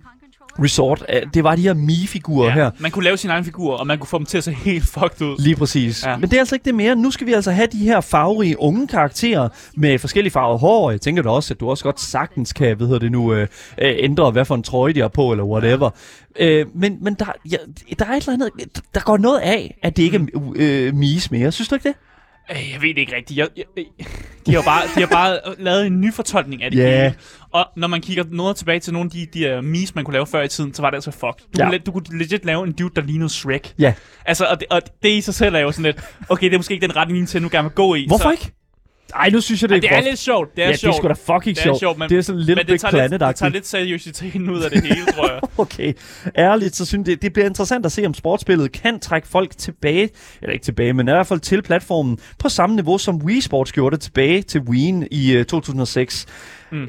Resort, at det var de her Mi-figurer her. Man kunne lave sine egne figurer, og man kunne få dem til at se helt fucked ud. Lige præcis. Ja. Ja. Men det er altså ikke det mere. Nu skal vi altså have de her farverige unge karakterer med forskellige farvede hår. Jeg tænker da også, at du også godt sagtens kan, hvad hedder det nu, øh, øh, ændre, hvad for en trøje de har på, eller whatever. Øh, men men der, ja, der er et eller andet, der går noget af, at det ikke er øh, Mies mere. Synes du ikke det? Øh, Jeg ved det ikke rigtigt. Jeg, jeg, de, har bare, de har bare lavet en ny fortolkning af det Ja. hele. Og når man kigger noget tilbage til nogle af de, de her memes, man kunne lave før i tiden, så var det altså fuck. Du, Ja. kunne, du kunne legit lave en dude, der lignede Shrek. Ja. Altså, og det, og det i sig selv er jo sådan lidt, okay, det er måske ikke den retning, Nintendo gerne vil gå i. Hvorfor så, ikke? Ej, nu synes jeg, det Ej, er det er groft. lidt sjovt. Det er Ja, det er sjovt. sgu da fucking det er sjovt. sjovt, men, Det er sådan men Big det tager, lidt, det tager lidt seriøsiteten ud af det hele, tror jeg. Okay, ærligt, så synes jeg, det bliver interessant at se, om sportsspillet kan trække folk tilbage, eller ikke tilbage, men i hvert fald til platformen, på samme niveau som Wii Sports gjorde det tilbage til Wii'en i øh, 2006. Mm.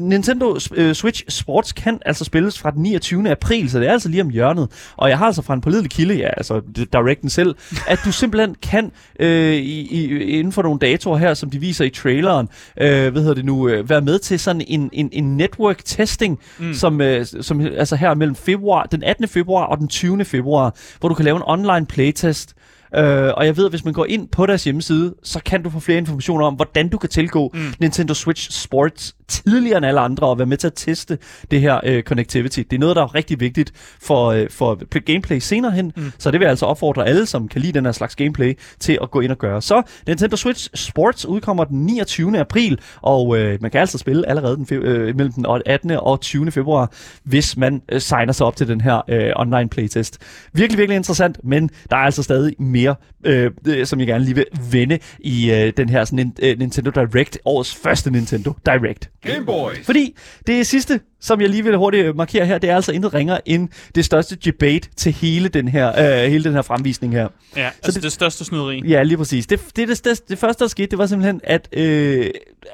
Nintendo øh, Switch Sports kan altså spilles fra den 29. april, så det er altså lige om hjørnet. Og jeg har altså fra en pålidelig kilde, ja, altså Directen selv, at du simpelthen kan øh, i, i, inden for nogle datoer her, som de viser i traileren, øh, hvad hedder det nu, øh, være med til sådan en, en, en network testing, mm. som, øh, som altså her mellem februar, den 18. februar og den 20. februar, hvor du kan lave en online playtest. Øh, og jeg ved, at hvis man går ind på deres hjemmeside, så kan du få flere informationer om, hvordan du kan tilgå mm. Nintendo Switch Sports tidligere end alle andre, og være med til at teste det her øh, connectivity. Det er noget, der er rigtig vigtigt for, øh, for gameplay senere hen, mm. så det vil jeg altså opfordre alle, som kan lide den her slags gameplay, til at gå ind og gøre. Så Nintendo Switch Sports udkommer den 29. april, og øh, man kan altså spille allerede den øh, mellem den 18. og 20. februar, hvis man øh, signer sig op til den her øh, online playtest. Virkelig, virkelig interessant, men der er altså stadig mere, øh, øh, som jeg gerne lige vil vende i øh, den her sådan, øh, Nintendo Direct, årets første Nintendo Direct. Game Boys. Fordi det sidste, som jeg lige vil hurtigt markere her, det er altså intet ringer end det største debate til hele den her, øh, hele den her fremvisning her. Ja, altså det- det, det største snyderi. Ja, lige præcis. Det, det, det, det, det første, der skete, det var simpelthen, at øh,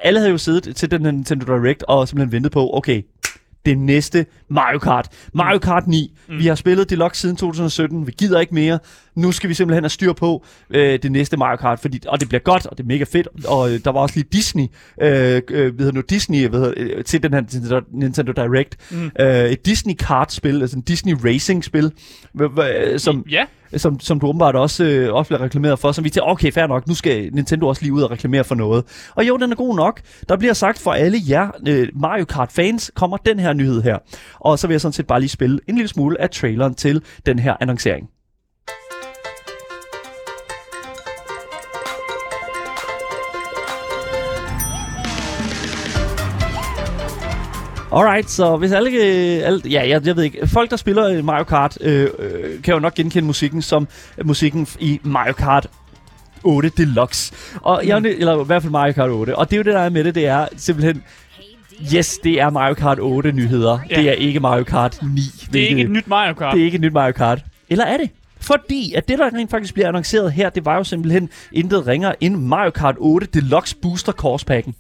alle havde jo siddet til den her Nintendo Direct og simpelthen ventet på, okay, det næste Mario Kart. Mario Kart 9. Mm. Vi har spillet Deluxe siden 2017. Vi gider ikke mere. Nu skal vi simpelthen have styr på øh, det næste Mario Kart, fordi, og det bliver godt, og det er mega fedt. Og øh, der var også lige Disney, øh, øh, hedder nu, Disney hedder, øh, til den her Nintendo, Direct. Mm. Øh, et Disney kart-spil, altså en Disney Racing-spil, hva- som, Ja, som, som du åbenbart også, øh, også bliver reklameret for, som vi tænker, okay, fair nok, nu skal Nintendo også lige ud og reklamere for noget. Og jo, den er god nok. Der bliver sagt for alle jer øh, Mario Kart-fans, kommer den her nyhed her. Og så vil jeg sådan set bare lige spille en lille smule af traileren til den her annoncering. Alright, så hvis alle, øh, alle ja, jeg, jeg ved ikke, folk der spiller øh, Mario Kart, øh, øh, kan jo nok genkende musikken som øh, musikken i Mario Kart 8 Deluxe. Og jeg, mm. eller i hvert fald Mario Kart 8. Og det er jo det, der er med det, det er simpelthen, yes, det er Mario Kart 8 nyheder. Ja. Det er ikke Mario Kart 9. det er ikke et nyt Mario Kart. Det er ikke et nyt Mario Kart. Eller er det? Fordi at det, der rent faktisk bliver annonceret her, det var jo simpelthen intet ringer end Mario Kart 8 Deluxe Booster Course Packen.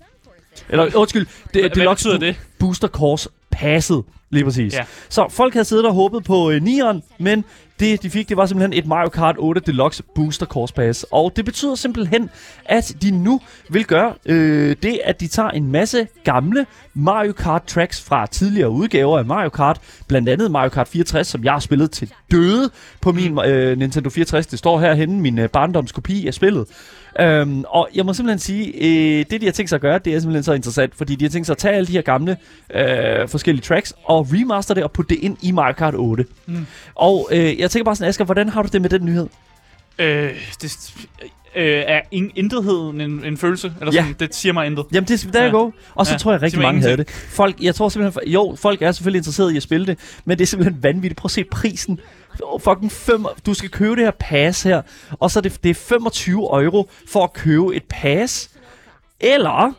Eller undskyld, det, Hvad Deluxe betyder det? Booster Course passet. Lige præcis. Ja. Så folk havde siddet og håbet på øh, 9'eren, men det, de fik, det var simpelthen et Mario Kart 8 Deluxe Booster Course Pass. Og det betyder simpelthen, at de nu vil gøre øh, det, at de tager en masse gamle Mario Kart tracks fra tidligere udgaver af Mario Kart. Blandt andet Mario Kart 64, som jeg har spillet til døde på min øh, Nintendo 64. Det står herhenne, min øh, barndomskopi af spillet. Øhm, og jeg må simpelthen sige, øh, det de har tænkt sig at gøre, det er simpelthen så interessant, fordi de har tænkt sig at tage alle de her gamle øh, forskellige tracks og remaster det og putte det ind i Mario Kart 8. Mm. Og øh, jeg tænker bare sådan, Asger, hvordan har du det med den nyhed? Øh, det øh, er in- intetheden en, en følelse? Eller Ja. sådan, det siger mig intet. Jamen, det, der er Ja. go. Og så Ja, tror jeg rigtig mange havde det. Folk, jeg tror simpelthen, jo, folk er selvfølgelig interesserede i at spille det, men det er simpelthen vanvittigt. Prøv at se prisen. Fucking fem, du skal købe det her pass her, og så er det, det er 25 euro for at købe et pass. Eller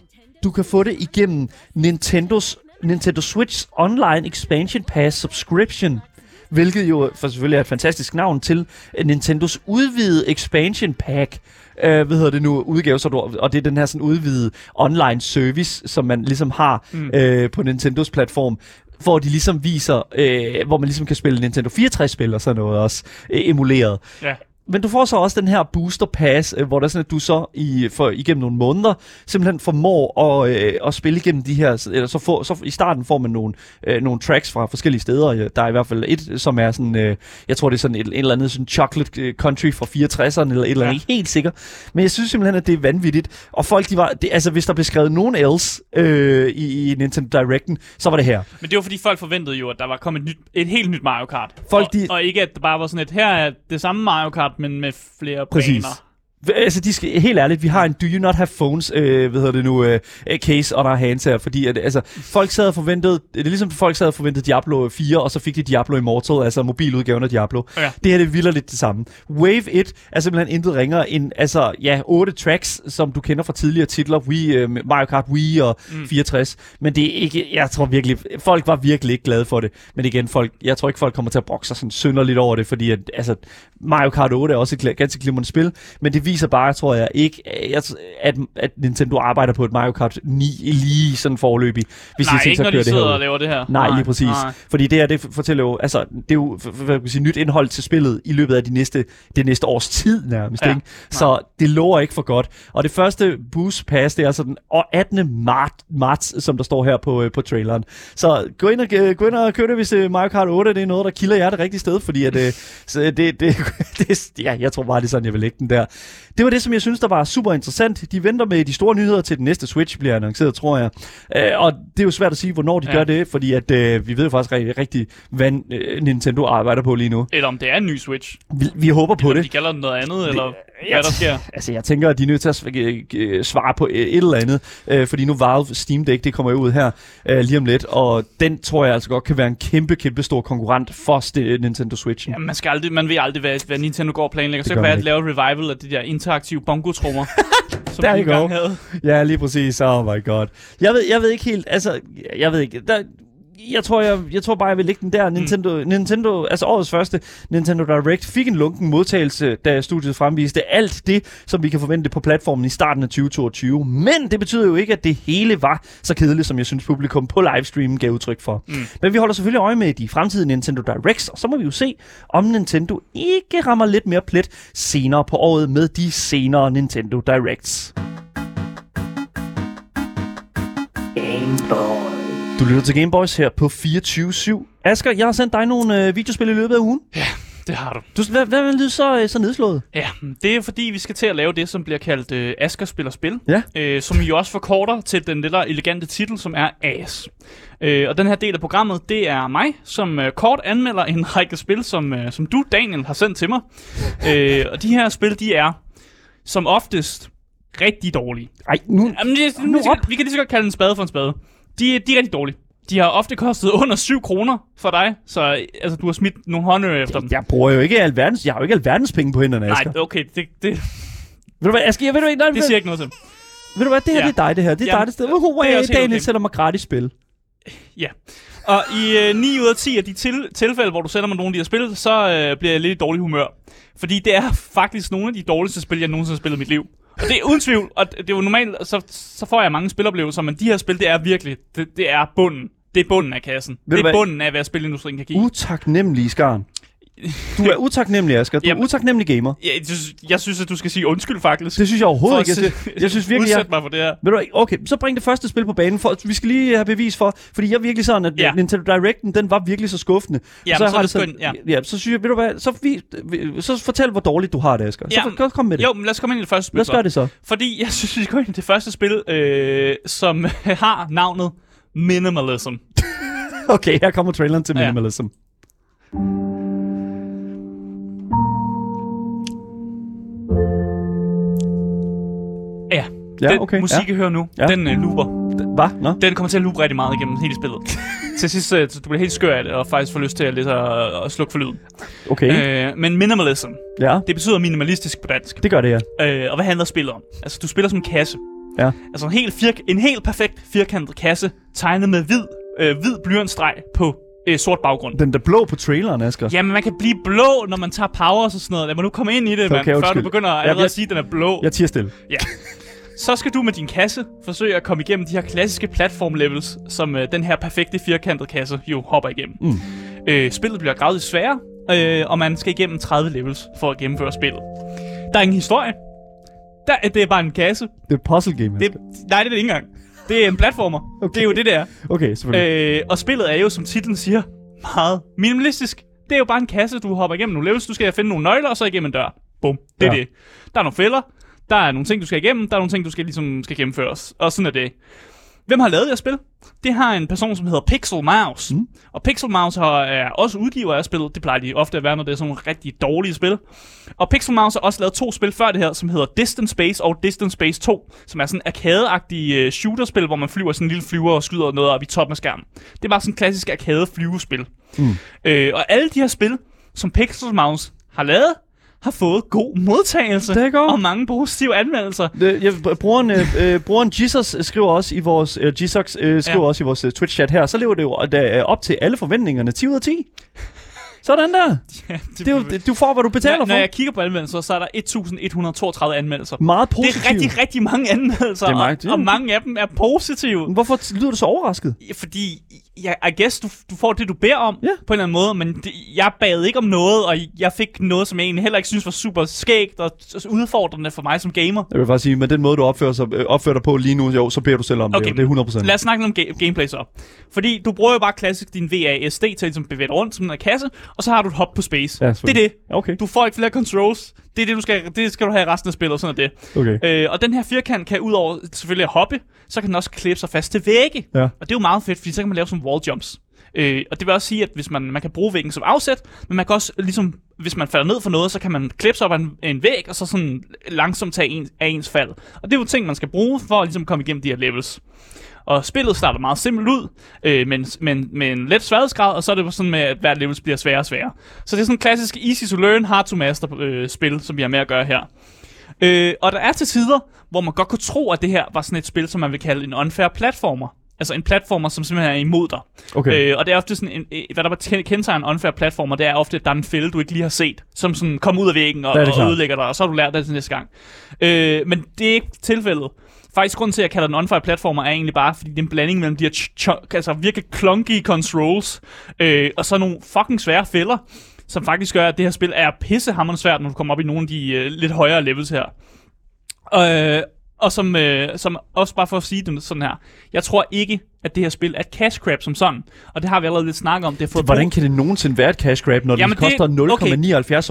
du kan få det igennem Nintendos, Nintendo Switch Online Expansion Pass Subscription. Hvilket jo for selvfølgelig er et fantastisk navn til øh, Nintendos udvidede expansion pack. Øh, hvad hedder det nu? Udgave, så du, og det er den her sådan udvidede online service, som man ligesom har mm. øh, på Nintendos platform hvor de ligesom viser, øh, hvor man ligesom kan spille Nintendo 64-spil og sådan noget også, øh, emuleret. Ja. Men du får så også den her booster pass, øh, hvor der er sådan, at du så i, for, igennem nogle måneder simpelthen formår at, øh, at spille igennem de her, eller så, får, så i starten får man nogle, øh, nogle tracks fra forskellige steder. Der er i hvert fald et, som er sådan, øh, jeg tror det er sådan et, et eller andet sådan chocolate øh, country fra 64'erne, eller et eller andet, Ja. ikke helt sikker. Men jeg synes simpelthen, at det er vanvittigt. Og folk, de var, det, altså hvis der blev skrevet nogen else øh, i, i Nintendo Directen, så var det her. Men det var fordi folk forventede jo, at der var kommet et, nyt, et helt nyt Mario Kart. Folk, og, de- og ikke at det bare var sådan et, her er det samme Mario Kart, men med flere Præcis. baner. Altså, de skal, helt ærligt, vi har en do you not have phones, øh, hvad hedder det nu, øh, case on our hands her, fordi at, altså, folk sad og forventede, det er ligesom folk sad og forventede Diablo 4, og så fik de Diablo Immortal, altså mobiludgaven af Diablo. Ja. Det her, det vilder lidt det samme. Wave 1 er simpelthen intet ringere end, altså, ja, otte tracks, som du kender fra tidligere titler, Wii, øh, Mario Kart Wii og mm. 64, men det er ikke, jeg tror virkelig, folk var virkelig ikke glade for det, men igen, folk, jeg tror ikke, folk kommer til at brokse sig sådan synderligt over det, fordi at, altså, Mario Kart 8 er også et ganske glimrende spil, men det viser bare, tror jeg, ikke, at, at, Nintendo arbejder på et Mario Kart 9 lige sådan forløbig, hvis Nej, de ikke når de køre det sidder her. og laver det her. Nej, lige præcis. Nej. Fordi det her, det fortæller jo, altså, det er jo hvad kan sige, nyt indhold til spillet i løbet af de næste, det næste års tid nærmest, Ja. ikke? Så det lover ikke for godt. Og det første boost pass, det er altså den 18. Marts, marts som der står her på, øh, på traileren. Så gå ind og, øh, gå ind og kør det, hvis øh, Mario Kart 8 det er noget, der kilder jer det rigtige sted, fordi at, øh, så det, det, det, ja, jeg tror bare, det er sådan, jeg vil lægge den der. Det var det, som jeg synes, der var super interessant. De venter med de store nyheder til den næste Switch bliver annonceret, tror jeg. Øh, og det er jo svært at sige, hvornår de Ja. gør det, fordi at, øh, vi ved jo faktisk rigtig, rigtig hvad øh, Nintendo arbejder på lige nu. Eller om det er en ny Switch. Vi, vi håber på Eller det. de kalder den noget andet, eller jeg hvad der sker. Altså, jeg tænker, at de er nødt til at øh, øh, svare på et eller andet, øh, fordi nu Valve Steam Deck, det kommer jo ud her øh, lige om lidt, og den tror jeg altså godt kan være en kæmpe, kæmpe stor konkurrent for Nintendo Switch. Ja, man, skal aldrig, man ved aldrig, hvad, hvad Nintendo går og planlægger. Så gør kan det være, man at lave revival af de der interaktive bongotrummer, som Der go. engang havde. Ja, lige præcis. Oh my god. Jeg ved, jeg ved ikke helt, altså, jeg ved ikke, der, jeg tror, jeg, jeg tror bare, jeg vil lægge den der. Nintendo, mm. Nintendo, altså årets første Nintendo Direct, fik en lunken modtagelse, da studiet fremviste alt det, som vi kan forvente på platformen i starten af 2022. Men det betyder jo ikke, at det hele var så kedeligt, som jeg synes, publikum på livestreamen gav udtryk for. Mm. Men vi holder selvfølgelig øje med de fremtidige Nintendo Directs, og så må vi jo se, om Nintendo ikke rammer lidt mere plet senere på året med de senere Nintendo Directs. Du lytter til Gameboys her på 24-7. Asger, jeg har sendt dig nogle øh, videospil i løbet af ugen. Det har du. Du, hvad, hvad du så, øh, så nedslået? Ja, det er fordi, vi skal til at lave det, som bliver kaldt øh, Asker spiller spil. Ja. Øh, som jo også forkorter til den lidt elegante titel, som er AS. Øh, og den her del af programmet, det er mig, som øh, kort anmelder en række spil, som, øh, som du, Daniel, har sendt til mig. øh, og de her spil, de er som oftest rigtig dårlige. Ej, nu... Jamen, det, nu vi, skal, vi kan lige så godt kalde en spade for en spade. De, de er rigtig dårlige. De har ofte kostet under 7 kroner for dig, så altså, du har smidt nogle håndører efter dem. Jeg bruger jo ikke alverdens, jeg har jo ikke alverdens penge på hænderne, Asger. Nej, okay, det, det, Ved du hvad, Asger, jeg ved du ikke, nej, det siger ikke noget til. ved du hvad, det her, Ja. det er dig, det her. Det er Jamen, dig, det sted. Det er Daniel okay. sætter mig gratis spil. Ja. Og i øh, 9 ud af 10 af de til, tilfælde, hvor du sender mig nogle af de her spil, så øh, bliver jeg lidt i dårlig humør. Fordi det er faktisk nogle af de dårligste spil, jeg nogensinde har spillet i mit liv. Og det er uden tvivl, og det er jo normalt, så, så får jeg mange spiloplevelser, men de her spil, det er virkelig, det, det er bunden. Det er bunden af kassen. Ved det er hvad? bunden af, hvad spilindustrien kan give. Utaknemmelig skarn. Du er utaknemmelig, Asger. Du er Jamen. utaknemmelig gamer. Jeg, synes, jeg synes, at du skal sige undskyld, faktisk. Det synes jeg overhovedet ikke. Jeg, synes- jeg synes virkelig, jeg, mig for det her. Ved du okay, så bring det første spil på banen, for vi skal lige have bevis for, fordi jeg er virkelig sådan, at Ja. ja. Nintendo Directen, den var virkelig så skuffende. Ja, så, så er har det sådan- skønt, ja. ja. så synes jeg, ved du hvad, så, vi, så fortæl, hvor dårligt du har det, Asger. Ja, Så kom med det. Jo, men lad os komme ind i det første spil. Lad os så. gøre det så. Fordi jeg synes, vi skal gå ind i det første spil, øh, som har navnet Minimalism. Okay, her kommer traileren til. Minimalism. Ja, Ja, den okay, musik, ja. I hører nu, Ja. den øh, looper. Hvad? Nå? Den kommer til at loope rigtig meget igennem hele spillet. til sidst, så du bliver helt skør af det, og faktisk får lyst til at, lidt at, at slukke for lyden. Okay. Øh, men minimalism, ja, det betyder minimalistisk på dansk. det gør det, ja. Øh, og hvad handler spillet om? Altså, du spiller som en kasse. Ja. Altså en helt, fir- en helt perfekt firkantet kasse, tegnet med hvid, øh, hvid blyantstreg på øh, sort baggrund. Den der blå på traileren, Asger. Jamen, man kan blive blå, når man tager powers og sådan noget. Lad mig nu komme ind i det, Okay, mand, før du begynder allerede jeg- at sige, at den er blå. Jeg tiger stille. Ja. Så skal du med din kasse forsøge at komme igennem de her klassiske platform-levels, som øh, den her perfekte firkantede kasse jo hopper igennem. Mm. Øh, spillet bliver gradvist sværere, øh, og man skal igennem 30 levels for at gennemføre spillet. Der er ingen historie. Der, det er bare en kasse. Det er et puzzle game, Det, nej, det er det ikke engang. Det er en platformer. Okay. Det er jo det, der. Okay, selvfølgelig. Øh, og spillet er jo, som titlen siger, meget minimalistisk. Det er jo bare en kasse, du hopper igennem nogle levels. Du skal finde nogle nøgler, og så igennem en dør. Bum. Det er Ja. det. Der er nogle fælder. Der er nogle ting, du skal igennem. Der er nogle ting, du skal ligesom skal gennemføres. Og sådan er det. Hvem har lavet det spil? Det har en person, som hedder Pixel Mouse. Mm. Og Pixel Mouse har, er også udgiver af spillet. Det plejer de ofte at være, når det er sådan nogle rigtig dårlige spil. Og Pixel Mouse har også lavet to spil før det her, som hedder Distant Space og Distant Space 2, som er sådan arcade-agtige uh, shooterspil, hvor man flyver sådan en lille flyver og skyder noget op i toppen af skærmen. Det bare sådan en klassisk arcade-flyvespil. Mm. Øh, og alle de her spil, som Pixel Mouse har lavet, har fået god modtagelse Det er godt. og mange positive anmeldelser. Det, jeg, brugeren, øh, øh, brugeren Jesus skriver også i vores øh, Jesus øh, skriver Ja. også i vores øh, Twitch chat her, så lever det jo øh, op til alle forventningerne 10 ud af 10. Sådan der. Ja, Det er jo, det- du får, hvad du betaler når, for. når jeg kigger på anmeldelser, så er der 1132 anmeldelser. Meget Det positivt. er rigtig, rigtig mange anmeldelser, Det er meget- og, og mange af dem er positive. Hvorfor lyder du så overrasket? Fordi, jeg, I guess, du, du får det, du beder om, Ja. på en eller anden måde, men det, jeg bad ikke om noget, og jeg fik noget, som jeg egentlig heller ikke synes var super skægt og udfordrende for mig som gamer. Jeg vil bare sige, med den måde, du opfører, sig, øh, opfører dig på lige nu, jo, så beder du selv om det. Okay, Jo. Det er 100%. Lad os snakke lidt om ga- gameplay så. Fordi du bruger jo bare klassisk din VASD til at ligesom bevæge rundt som en kasse, og så har du et hop på space. Ja, det er det. Okay. Du får ikke flere controls. Det er det, du skal, det skal du have i resten af spillet, sådan er det. Okay. Øh, og den her firkant kan udover selvfølgelig at hoppe, så kan den også klippe sig fast til vægge. Ja. Og det er jo meget fedt, fordi så kan man lave sådan wall jumps. Øh, og det vil også sige, at hvis man, man kan bruge væggen som afsæt, men man kan også ligesom, hvis man falder ned for noget, så kan man klippe sig op af en, en væg, og så sådan langsomt tage en, af ens fald. Og det er jo ting, man skal bruge for at ligesom komme igennem de her levels. Og spillet starter meget simpelt ud, øh, men, men med en let sværhedsgrad, og så er det sådan med, at hver levels bliver sværere og sværere. Så det er sådan en klassisk easy to learn, hard to master øh, spil, som vi har med at gøre her. Øh, og der er til tider, hvor man godt kunne tro, at det her var sådan et spil, som man vil kalde en unfair platformer. Altså en platformer, som simpelthen er imod dig. Okay. Øh, og det er ofte sådan, en, hvad der bare tæ- kendetegner en unfair platformer, det er ofte, at der er en fælde, du ikke lige har set, som sådan kommer ud af væggen og, og ødelægger dig, og så har du lært det til næste gang. Øh, men det er ikke tilfældet. Faktisk grund til, at jeg kalder den unfair platformer, er egentlig bare, fordi det er en blanding mellem de her ch- ch- altså virkelig clunky controls, øh, og så nogle fucking svære fælder, som faktisk gør, at det her spil er pissehammerende svært, når du kommer op i nogle af de øh, lidt højere levels her. Øh, og som, øh, som også bare for at sige det sådan her, jeg tror ikke, at det her spil er et cash grab som sådan. Og det har vi allerede lidt snakket om. Det har fået Hvordan kan det nogensinde være et cash grab, når Jamen, det koster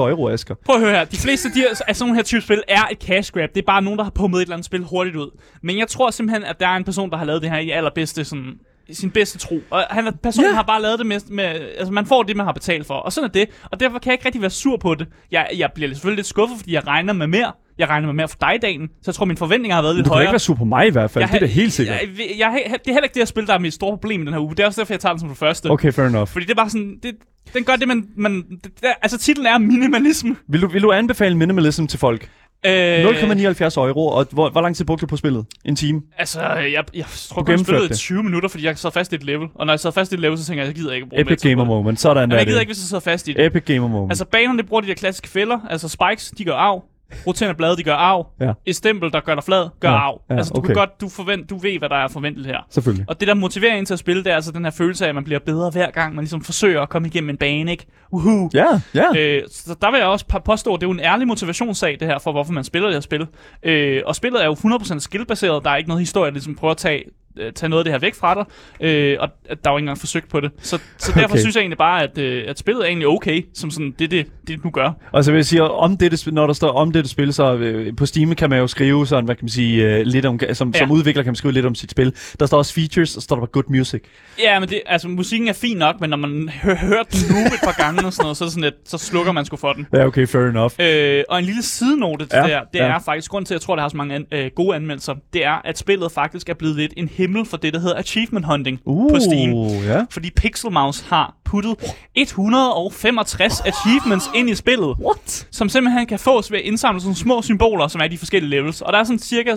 0,79 euro, Asger? Prøv at høre her. De fleste af de af sådan nogle her type spil er et cash grab. Det er bare nogen, der har pummet et eller andet spil hurtigt ud. Men jeg tror simpelthen, at der er en person, der har lavet det her i allerbedste sådan, sin bedste tro. Og han, personen Ja. har bare lavet det med, med, altså man får det, man har betalt for. Og sådan er det. Og derfor kan jeg ikke rigtig være sur på det. Jeg, jeg bliver selvfølgelig lidt skuffet, fordi jeg regner med mere. Jeg regner med mere for dig, dagen. Så jeg tror, mine forventninger har været lidt Du kan højere. ikke være sur på mig i hvert fald. Jeg det er da helt sikkert. Jeg, jeg, jeg, det er heller ikke det her spil, der er mit store problem i den her uge. Det er også derfor, jeg tager den som det første. Okay, fair enough. Fordi det er bare sådan, det, den gør det, man... man det, det, altså titlen er minimalism. Vil du, vil du anbefale minimalism til folk? Øh, 0,79 euro, og hvor, hvor lang tid brugte du på spillet? En time? Altså, jeg, jeg tror, Du jeg spillede det. 20 minutter, fordi jeg sad fast i et level. Og når jeg sad fast i et level, så tænker jeg, jeg gider ikke bruge Epic Gamer. Moment. Sådan der jeg er gider det. ikke, hvis jeg sidder fast i det. Epic Gamer Moment. Altså, banerne, bruger de der klassiske fælder. Altså, spikes, de gør af. Roterende blade, de gør af. Ja. Et stempel, der gør dig flad, gør Ja, af. ja, altså, du okay. kan godt, du, forvent, du ved, hvad der er forventet her. Selvfølgelig. Og det, der motiverer en til at spille, det er altså den her følelse af, at man bliver bedre hver gang, man ligesom forsøger at komme igennem en bane, ikke? Uhu. Ja, ja. Øh, så der vil jeg også påstå, at det er jo en ærlig motivationssag, det her, for hvorfor man spiller det her spil. Øh, og spillet er jo 100% skillbaseret. Der er ikke noget historie, der ligesom prøver at tage, øh, tage noget af det her væk fra dig. Øh, og der er jo ikke engang forsøgt på det. Så, så derfor Okay. synes jeg egentlig bare, at, øh, at spillet er egentlig okay, som sådan det, det, det nu gør. Og så vil jeg sige, om dette, når der står om dette spil, så øh, på Steam kan man jo skrive sådan, hvad kan man sige, øh, lidt om, som, Ja. som udvikler kan man skrive lidt om sit spil. Der står også features, og står der bare good music. Ja, men det, altså, musikken er fin nok, men når man hø- hører den nu et par gange og sådan noget, så, sådan lidt, så slukker man sgu for den. Ja, okay, fair enough. Øh, og en lille sidenote til Ja, det der, det ja. er faktisk, grund til, at jeg tror, det har så mange an, øh, gode anmeldelser, det er, at spillet faktisk er blevet lidt en himmel for det, der hedder achievement hunting Uh, på Steam. ja. Fordi Pixel Mouse har puttet 165 achievements ind i spillet, What? som simpelthen kan fås ved at indsamle sådan små symboler, som er de forskellige levels. Og der er sådan cirka, øh,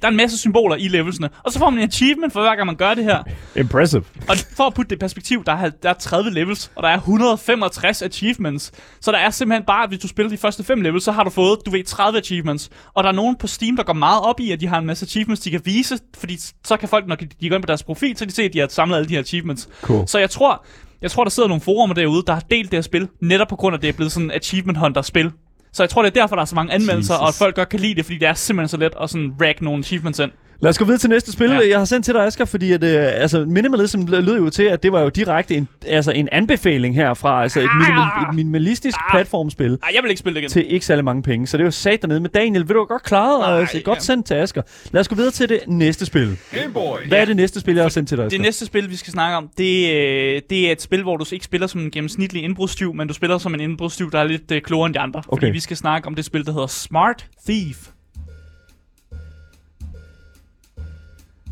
der er en masse symboler i levelsene. Og så får man en achievement for hver gang man gør det her. Impressive. Og for at putte det i perspektiv, der er, der er 30 levels, og der er 165 achievements. Så der er simpelthen bare, hvis du spiller de første 5 levels, så har du fået, du ved, 30 achievements. Og der er nogen på Steam, der går meget op i, at de har en masse achievements, de kan vise, fordi så kan folk, når de går ind på deres profil, så kan de se, at de har samlet alle de her achievements. Cool. Så jeg tror, jeg tror, der sidder nogle forumer derude, der har delt det her spil, netop på grund af, at det er blevet sådan en achievement hunter-spil. Så jeg tror, det er derfor, der er så mange anmeldelser, Jesus. og at folk godt kan lide det, fordi det er simpelthen så let at sådan rack nogle achievements ind. Lad os gå videre til næste spil, Ja. jeg har sendt til dig, Asger, fordi at, øh, altså, Minimalism lød jo til, at det var jo direkte en, altså, en anbefaling herfra, altså et, minimal, et minimalistisk platformspil Ej, jeg vil ikke spille det igen. til ikke særlig mange penge. Så det var sat dernede med Daniel. Vil du godt klare Nej, altså, godt ja. sendt til Asger. Lad os gå videre til det næste spil. Game Boy. Hvad er det næste spil, jeg har sendt til dig, Asger? Det næste spil, vi skal snakke om, det, øh, det er et spil, hvor du ikke spiller som en gennemsnitlig indbrudstyv, men du spiller som en indbrudstyv, der er lidt øh, klogere end de andre. Fordi Okay. vi skal snakke om det spil, der hedder Smart Thief.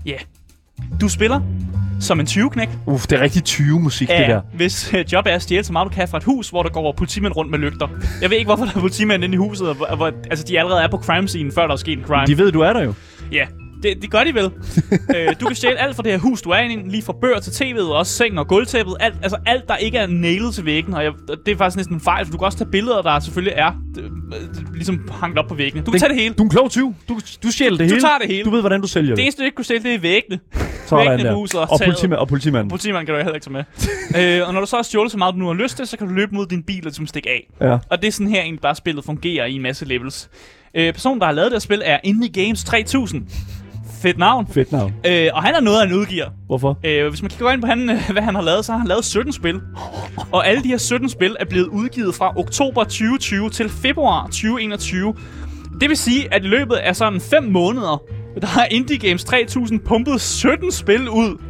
Yeah. Du spiller som en 20-knæk, Uff, det er rigtig 20 musik, det der. hvis øh, job er at stjæle så meget du kan fra et hus, hvor der går politimænd rundt med lygter. Jeg ved ikke, hvorfor der er politimænd inde i huset, og hvor, hvor, altså de allerede er på crime scene, før der er sket en crime. De ved, du er der jo. Ja, det, det gør de vel. øh, du kan stjæle alt fra det her hus, du er i, lige fra bøger til tv'et, og også sengen og gulvtæppet. Alt, altså alt, der ikke er nailet til væggen. Og jeg, det er faktisk næsten en fejl, for du kan også tage billeder, der selvfølgelig er øh, øh, ligesom hangt op på væggene. Du kan tage det hele. Du er en klog tyv. Du, du stjæler det Du hele. tager det hele. Du ved, hvordan du sælger Det det. eneste, du ikke kunne stjæle, det er væggene. Sådan der. huset og politima- og politimanden. Politimanden kan du heller ikke tage med. øh, og når du så har stjålet så meget, du nu har lyst til, så kan du løbe mod din bil og ligesom stikke af. Ja. Og det er sådan her egentlig bare spillet fungerer i en masse levels. Øh, personen, der har lavet det her spil, er Indie Games 3000. Fedt navn. Fedt navn. Øh, og han er noget af en udgiver. Hvorfor? Øh, hvis man kigger ind på, han, øh, hvad han har lavet, så har han lavet 17 spil. Og alle de her 17 spil er blevet udgivet fra oktober 2020 til februar 2021. Det vil sige, at i løbet af sådan 5 måneder, der har Indie Games 3000 pumpet 17 spil ud.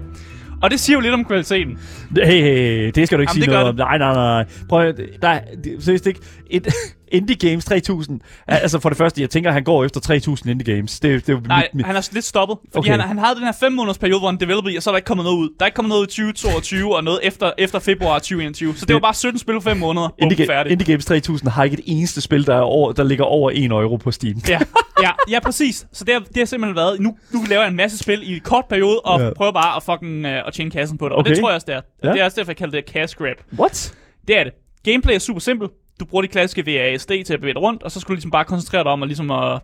Og det siger jo lidt om kvaliteten. Hey, hey, hey, det skal du ikke Jamen, sige noget om. Nej, nej, nej. Prøv at, der, er- det, seriøst ikke. Et, Indie Games 3000. Altså for det første, jeg tænker, at han går efter 3000 Indie Games. Det, det er Nej, mit, mit, han er lidt stoppet. Fordi Okay. han, han havde den her 5 måneders periode, hvor han developede i, og så er der ikke kommet noget ud. Der er ikke kommet noget i 2022 og noget efter, efter februar 2021. Så det var bare 17 spil på 5 måneder. Bum, Indie, færdigt. Indie Games 3000 har ikke et eneste spil, der, er over, der ligger over 1 euro på Steam. Ja, ja, ja, præcis. Så det har, det har simpelthen været, nu, nu laver jeg en masse spil i en kort periode, og Ja. prøver bare at fucking uh, at tjene kassen på det. Og Okay. det tror jeg også, det er. Ja. Det er også derfor, jeg kalder det cash grab. What? Det er det. Gameplay er super simpelt. Du bruger de klassiske VASD til at bevæge dig rundt, og så skal du ligesom bare koncentrere dig om at, ligesom at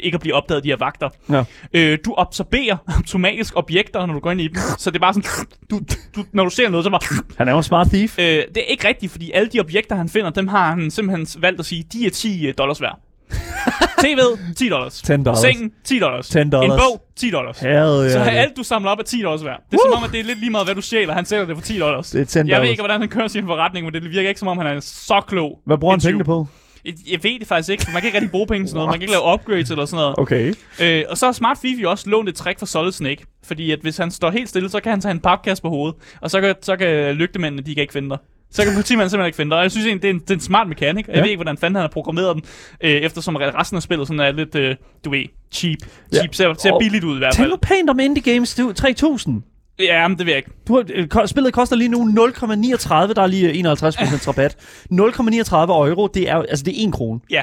ikke at blive opdaget af de her vagter. Ja. Øh, du absorberer automatisk objekter, når du går ind i dem. Så det er bare sådan, du, du, når du ser noget, så bare... Han er jo en smart thief. Øh, det er ikke rigtigt, fordi alle de objekter, han finder, dem har han simpelthen valgt at sige, de er 10 dollars værd. TV'et, 10 dollars. 10 dollars. Sengen, 10 dollars. 10 dollars. En bog, 10 dollars. Herre, Så det- alt, du samler op, er 10 dollars værd. Det er som om, at det er lidt lige meget, hvad du stjæler. Han sælger det for 10 dollars. Det er 10 Jeg ved ikke, hvordan han kører sin forretning, men det virker ikke, som om han er så klog. Hvad bruger han pengene på? Jeg, ved det faktisk ikke, for man kan ikke rigtig bruge penge til noget. Man kan ikke lave upgrades eller sådan noget. Okay. Øh, og så har Smart jo også lånt et trick fra Solid Snake. Fordi at hvis han står helt stille, så kan han tage en papkasse på hovedet. Og så kan, så kan lygtemændene, de kan ikke finde dig. Så kan politimanden simpelthen ikke finde dig. Og jeg synes egentlig, det er en, det er en smart mekanik. Jeg Ja. ved ikke, hvordan fanden han har programmeret den. Øh, eftersom resten af spillet sådan er lidt, øh, du ved, cheap. Ja. Cheap ser, ser Og billigt ud i hvert fald. nu pænt om Indie Games du, 3000. Ja, men det ved jeg ikke. Du har, øh, spillet koster lige nu 0,39. Der er lige øh, 51% rabat. 0,39 euro, det er, altså det er 1 krone. Ja.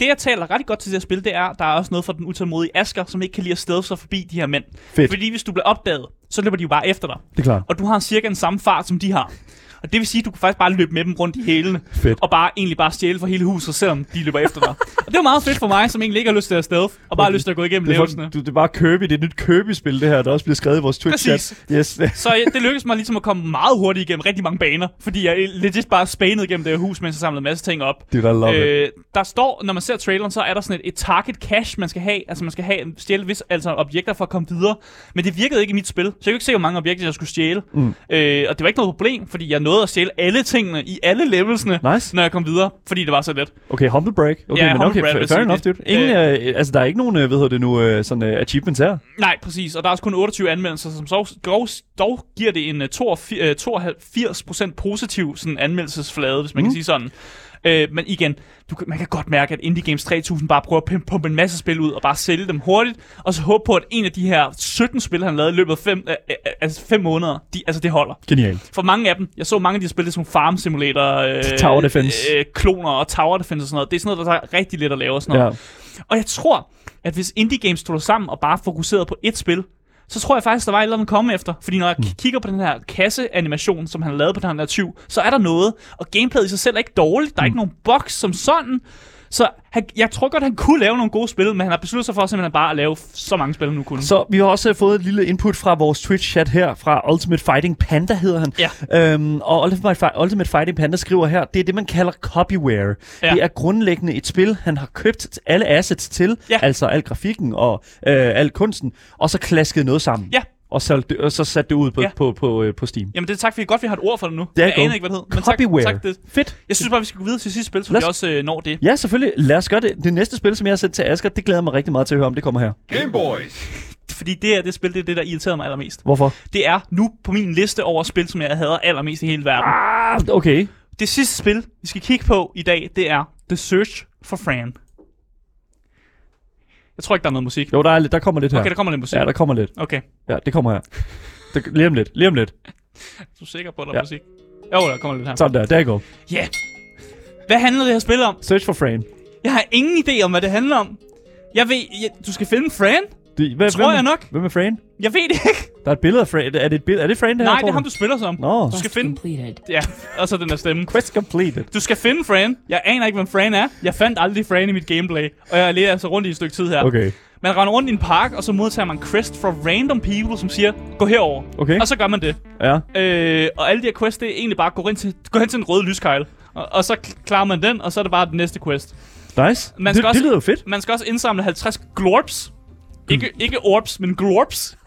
Det, jeg taler ret godt til det her spil, det er, der er også noget for den utålmodige Asker, som ikke kan lide at stede sig forbi de her mænd. Fedt. Fordi hvis du bliver opdaget, så løber de jo bare efter dig. Det er klart. Og du har cirka den samme fart, som de har. Og det vil sige, at du kan faktisk bare løbe med dem rundt i hælene. Fedt. Og bare egentlig bare stjæle for hele huset, selvom de løber efter dig. og det er jo meget fedt for mig, som egentlig ikke har lyst til at stealth, og bare har lyst til at gå igennem Det er, levelsene. du, det er bare Kirby, det er et nyt Kirby-spil, det her, der også bliver skrevet i vores Twitch-chat. Yes. Så ja, det lykkedes mig ligesom at komme meget hurtigt igennem rigtig mange baner, fordi jeg legit bare spanede igennem det her hus, mens jeg samlede en masse ting op. Love it. Øh, der står, når man ser traileren, så er der sådan et, et target cache, man skal have. Altså man skal have stjæle vis, altså objekter for at komme videre. Men det virkede ikke i mit spil, så jeg kunne ikke se, hvor mange objekter jeg skulle stjæle. Mm. Øh, og det var ikke noget problem, fordi jeg nåede at stjæle alle tingene i alle levelsene, Nice. når jeg kom videre, fordi det var så let. Okay, humble break. Okay, Ja, men okay, break, fair, enough, dude. Ingen, øh, altså, der er ikke nogen, øh, hedder det nu, øh, sådan uh, achievements her. Nej, præcis. Og der er også kun 28 anmeldelser, som så dog, dog giver det en øh, 82, øh, 82% positiv sådan, anmeldelsesflade, hvis man mm. kan sige sådan. Øh, men igen, du, man kan godt mærke, at Indie Games 3000 bare prøver at pumpe en masse spil ud, og bare sælge dem hurtigt, og så håbe på, at en af de her 17 spil, han lavede i løbet af 5 øh, øh, altså fem måneder, de, altså det holder. Genial. For mange af dem, jeg så mange af de spil, som Farm Simulator, øh, Tower Defense. øh, kloner og Tower Defense og sådan noget. Det er sådan noget, der er rigtig let at lave og sådan noget. Ja. Og jeg tror, at hvis Indie Games stod sammen og bare fokuserede på ét spil, så tror jeg faktisk, der var et eller andet komme efter. Fordi når jeg mm. kigger på den her kasseanimation, som han har lavet på den her tyv, så er der noget. Og gameplayet i sig selv er ikke dårligt. Der er mm. ikke nogen box som sådan. Så han, jeg tror godt, han kunne lave nogle gode spil, men han har besluttet sig for simpelthen bare at lave så mange spil, han nu kunne. Så vi har også øh, fået et lille input fra vores Twitch-chat her, fra Ultimate Fighting Panda hedder han. Ja. Øhm, og Ultimate, Ultimate Fighting Panda skriver her, det er det, man kalder copyware. Ja. Det er grundlæggende et spil, han har købt alle assets til, Ja. altså al grafikken og øh, al kunsten, og så klasket noget sammen. Ja. Og så, og så sat det ud på, Ja. ja. på, på, øh, på Steam. Jamen det er tak, fordi godt, vi har et ord for det nu. Det er jeg aner ikke, hvad det hedder. Men tak, Copyware. tak det. Fedt. Jeg synes bare, vi skal gå videre til sidste spil, så Lad vi også øh, når det. Ja, selvfølgelig. Lad os gøre det. Det næste spil, som jeg har sendt til Asger, det glæder jeg mig rigtig meget til at høre om. Det kommer her. Game Boys. Fordi det er det spil, det er det, der irriterer mig allermest. Hvorfor? Det er nu på min liste over spil, som jeg hader allermest i hele verden. Ah, okay. Det sidste spil, vi skal kigge på i dag, det er The Search for Fran. Jeg tror ikke, der er noget musik. Jo, der, er lidt, der kommer lidt her. Okay, der kommer lidt musik. Ja, der kommer lidt. Okay, Ja, det kommer her. Det, lige om lidt. Lige om lidt. du er sikker på, at der er Ja. musik? Jo, der kommer lidt her. Sådan der. Der går. Ja. Yeah. Hvad handler det her spil om? Search for Fran. Jeg har ingen idé om, hvad det handler om. Jeg ved, jeg, du skal finde Fran? Det, hvad, Tror hvem, jeg nok. Hvem er Fran? Jeg ved det ikke. Der er et billede af Fran. Er det, et billede, er det Fran, det her? Nej, det er ham, du? spiller som. Nå. Du skal finde... Completed. Ja, og så den der stemme. Quest completed. Du skal finde Fran. Jeg aner ikke, hvem Fran er. Jeg fandt aldrig Fran i mit gameplay. Og jeg lærer altså rundt i et stykke tid her. Okay. Man render rundt i en park, og så modtager man quest fra random people, som siger, gå herover. Okay. Og så gør man det. Ja. Øh, og alle de her quests, det er egentlig bare at gå hen til, gå hen til en rød lyskejl. Og, og så klarer man den, og så er det bare den næste quest. Nice. Man det, skal også- det lyder jo fedt. Man skal også indsamle 50 glorps. Ikke, ikke orbs, men glorps.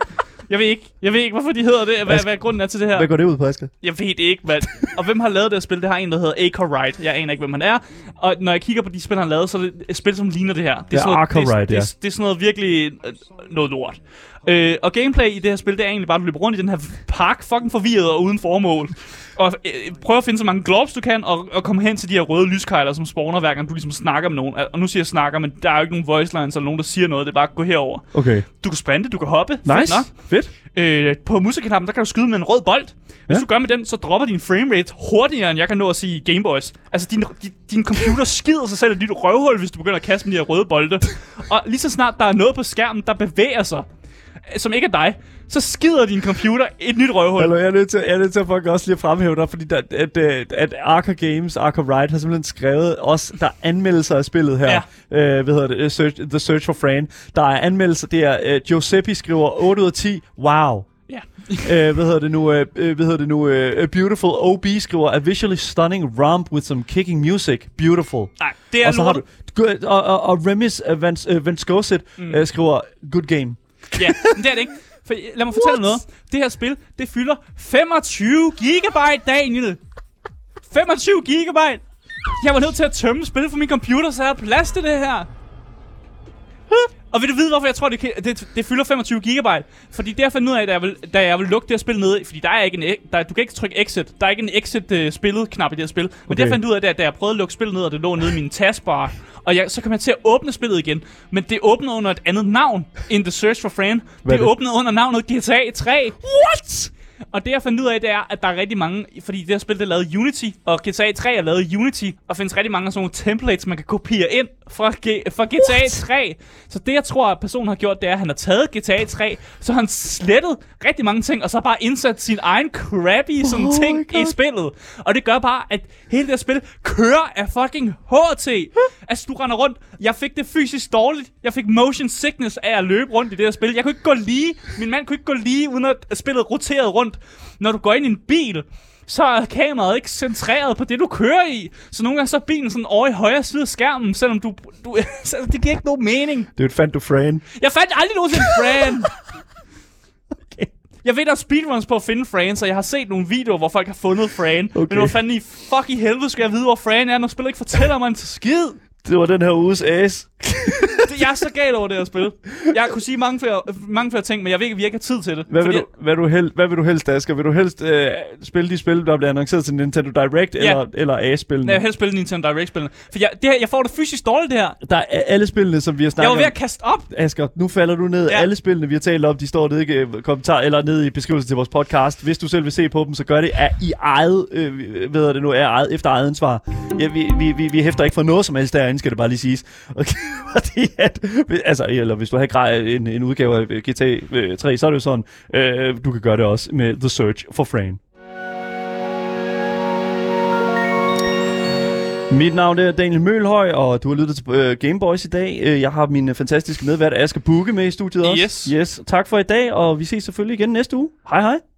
Jeg ved ikke, jeg ved ikke, hvorfor de hedder det. Hvad, Hvad- hvad grunden er til det her? Hvad går det ud på, Asger? Jeg ved det ikke, hvad. Og hvem har lavet det her spil? Det har en, der hedder Acre Wright. Jeg aner ikke, hvem han er. Og når jeg kigger på de spil, han har lavet, så er det et spil, som ligner det her. Det Ja, sådan noget, det, er- Wright, det, ja. er- det, er sådan noget virkelig øh, noget lort. Øh, og gameplay i det her spil, det er egentlig bare, at du løber rundt i den her park, fucking forvirret og uden formål. Og øh, prøv at finde så mange globs du kan, og, og komme hen til de her røde lyskejler, som spawner hver gang du ligesom snakker med nogen. Og nu siger jeg snakker, men der er jo ikke nogen voice lines eller nogen, der siger noget. Det er bare at gå herover. Okay. Du kan sprinte, du kan hoppe. Fedt Nice. nok. Fedt. Øh, på musikknappen, der kan du skyde med en rød bold. Hvis Ja. du gør med den, så dropper din framerate hurtigere, end jeg kan nå at sige Gameboys. Altså, din, din, din computer skider sig selv i dit røvhul, hvis du begynder at kaste med de her røde bolde. Og lige så snart der er noget på skærmen, der bevæger sig, som ikke er dig, så skider din computer et nyt røvhul. Hallo, jeg er nødt til, jeg er nødt til at fucking også lige at fremhæve dig, fordi der, at, at, at Arca Games, Arca Wright har simpelthen skrevet også, der er anmeldelser af spillet her. Ja. Øh, hvad hedder det? Uh, Search, The Search for Fran. Der er anmeldelser, det er, uh, Giuseppe skriver 8 ud af 10, wow. Ja. uh, hvad hedder det nu? Uh, uh, hvad hedder det nu? Uh, Beautiful OB skriver, a visually stunning romp with some kicking music. Beautiful. Nej, det er og så har du, og, og, og Remis uh, Vans, uh, Vanscosit mm. uh, skriver, good game. Ja, men det er det ikke. For, lad mig fortælle noget. Det her spil, det fylder 25 gigabyte, Daniel. 25 gigabyte. Jeg var nødt til at tømme spillet fra min computer, så jeg havde plads til det her. Og vil du vide, hvorfor jeg tror, det, kan- det, det fylder 25 gigabyte? Fordi det jeg fandt ud af, da jeg vil, da jeg vil lukke det her spil ned, fordi der er ikke en, e- der, du kan ikke trykke exit. Der er ikke en exit-spillet-knap i det her spil. Men okay. det jeg fandt ud af, det da jeg prøvede at lukke spillet ned, og det lå nede i min taskbar, og jeg, så kom jeg til at åbne spillet igen. Men det åbnede under et andet navn end The Search for Fran. Hvad er Det det? åbnede under navnet GTA 3. What? Og det jeg fandt ud af, det er, at der er rigtig mange, fordi det her spil det er lavet Unity, og GTA 3 er lavet Unity, og findes rigtig mange af sådan nogle templates, man kan kopiere ind fra, G- fra GTA What? 3. Så det jeg tror, at personen har gjort, det er, at han har taget GTA 3, så han slettet rigtig mange ting, og så bare indsat sin egen crappy sådan Oh ting i spillet. Og det gør bare, at hele det her spil kører af fucking HT. altså, du render rundt. Jeg fik det fysisk dårligt. Jeg fik motion sickness af at løbe rundt i det her spil. Jeg kunne ikke gå lige. Min mand kunne ikke gå lige, uden at spillet roterede rundt. Når du går ind i en bil, så er kameraet ikke centreret på det, du kører i. Så nogle gange så er bilen sådan over i højre side af skærmen, selvom du... du det giver ikke nogen mening. Det er fandt du Fran. Jeg fandt aldrig nogensinde Fran. Jeg ved, der er speedruns på at finde Fran, så jeg har set nogle videoer, hvor folk har fundet Fran. Okay. Men hvor fanden i fuck i helvede skal jeg vide, hvor Fran er, når spillet ikke fortæller mig en skid. Det var den her uges ace. Det, jeg er så gal over det her spil. Jeg kunne sige mange flere, mange flere ting, men jeg ved ikke, vi ikke har tid til det. Hvad vil, Fordi- du, hvad, du hel, hvad vil du helst, Asger? Vil du helst øh, spille de spil, der bliver annonceret til Nintendo Direct, Ja. eller, eller A-spillene? Jeg vil helst spille Nintendo Direct-spillene. For jeg, det her, jeg får det fysisk dårligt, det her. Der er alle spillene, som vi har Jeg snakket var ved om. at kaste op. Asger, nu falder du ned. Ja. Alle spillene, vi har talt om, de står nede i øh, kommentar eller nede i beskrivelsen til vores podcast. Hvis du selv vil se på dem, så gør det af i eget, øh, ved jeg det nu, er eget, efter eget ansvar. Ja, vi, vi, vi, vi hæfter ikke for noget som helst derinde, skal det bare lige siges. Okay, fordi at, altså, eller hvis du har grej en, en udgave af GTA øh, 3, så er det jo sådan, øh, du kan gøre det også med The Search for Fran. Mit navn er Daniel Mølhøj, og du har lyttet til uh, Gameboys i dag. Uh, jeg har min uh, fantastiske medvært Asger Bukke med i studiet også. Yes. yes. Tak for i dag, og vi ses selvfølgelig igen næste uge. Hej hej.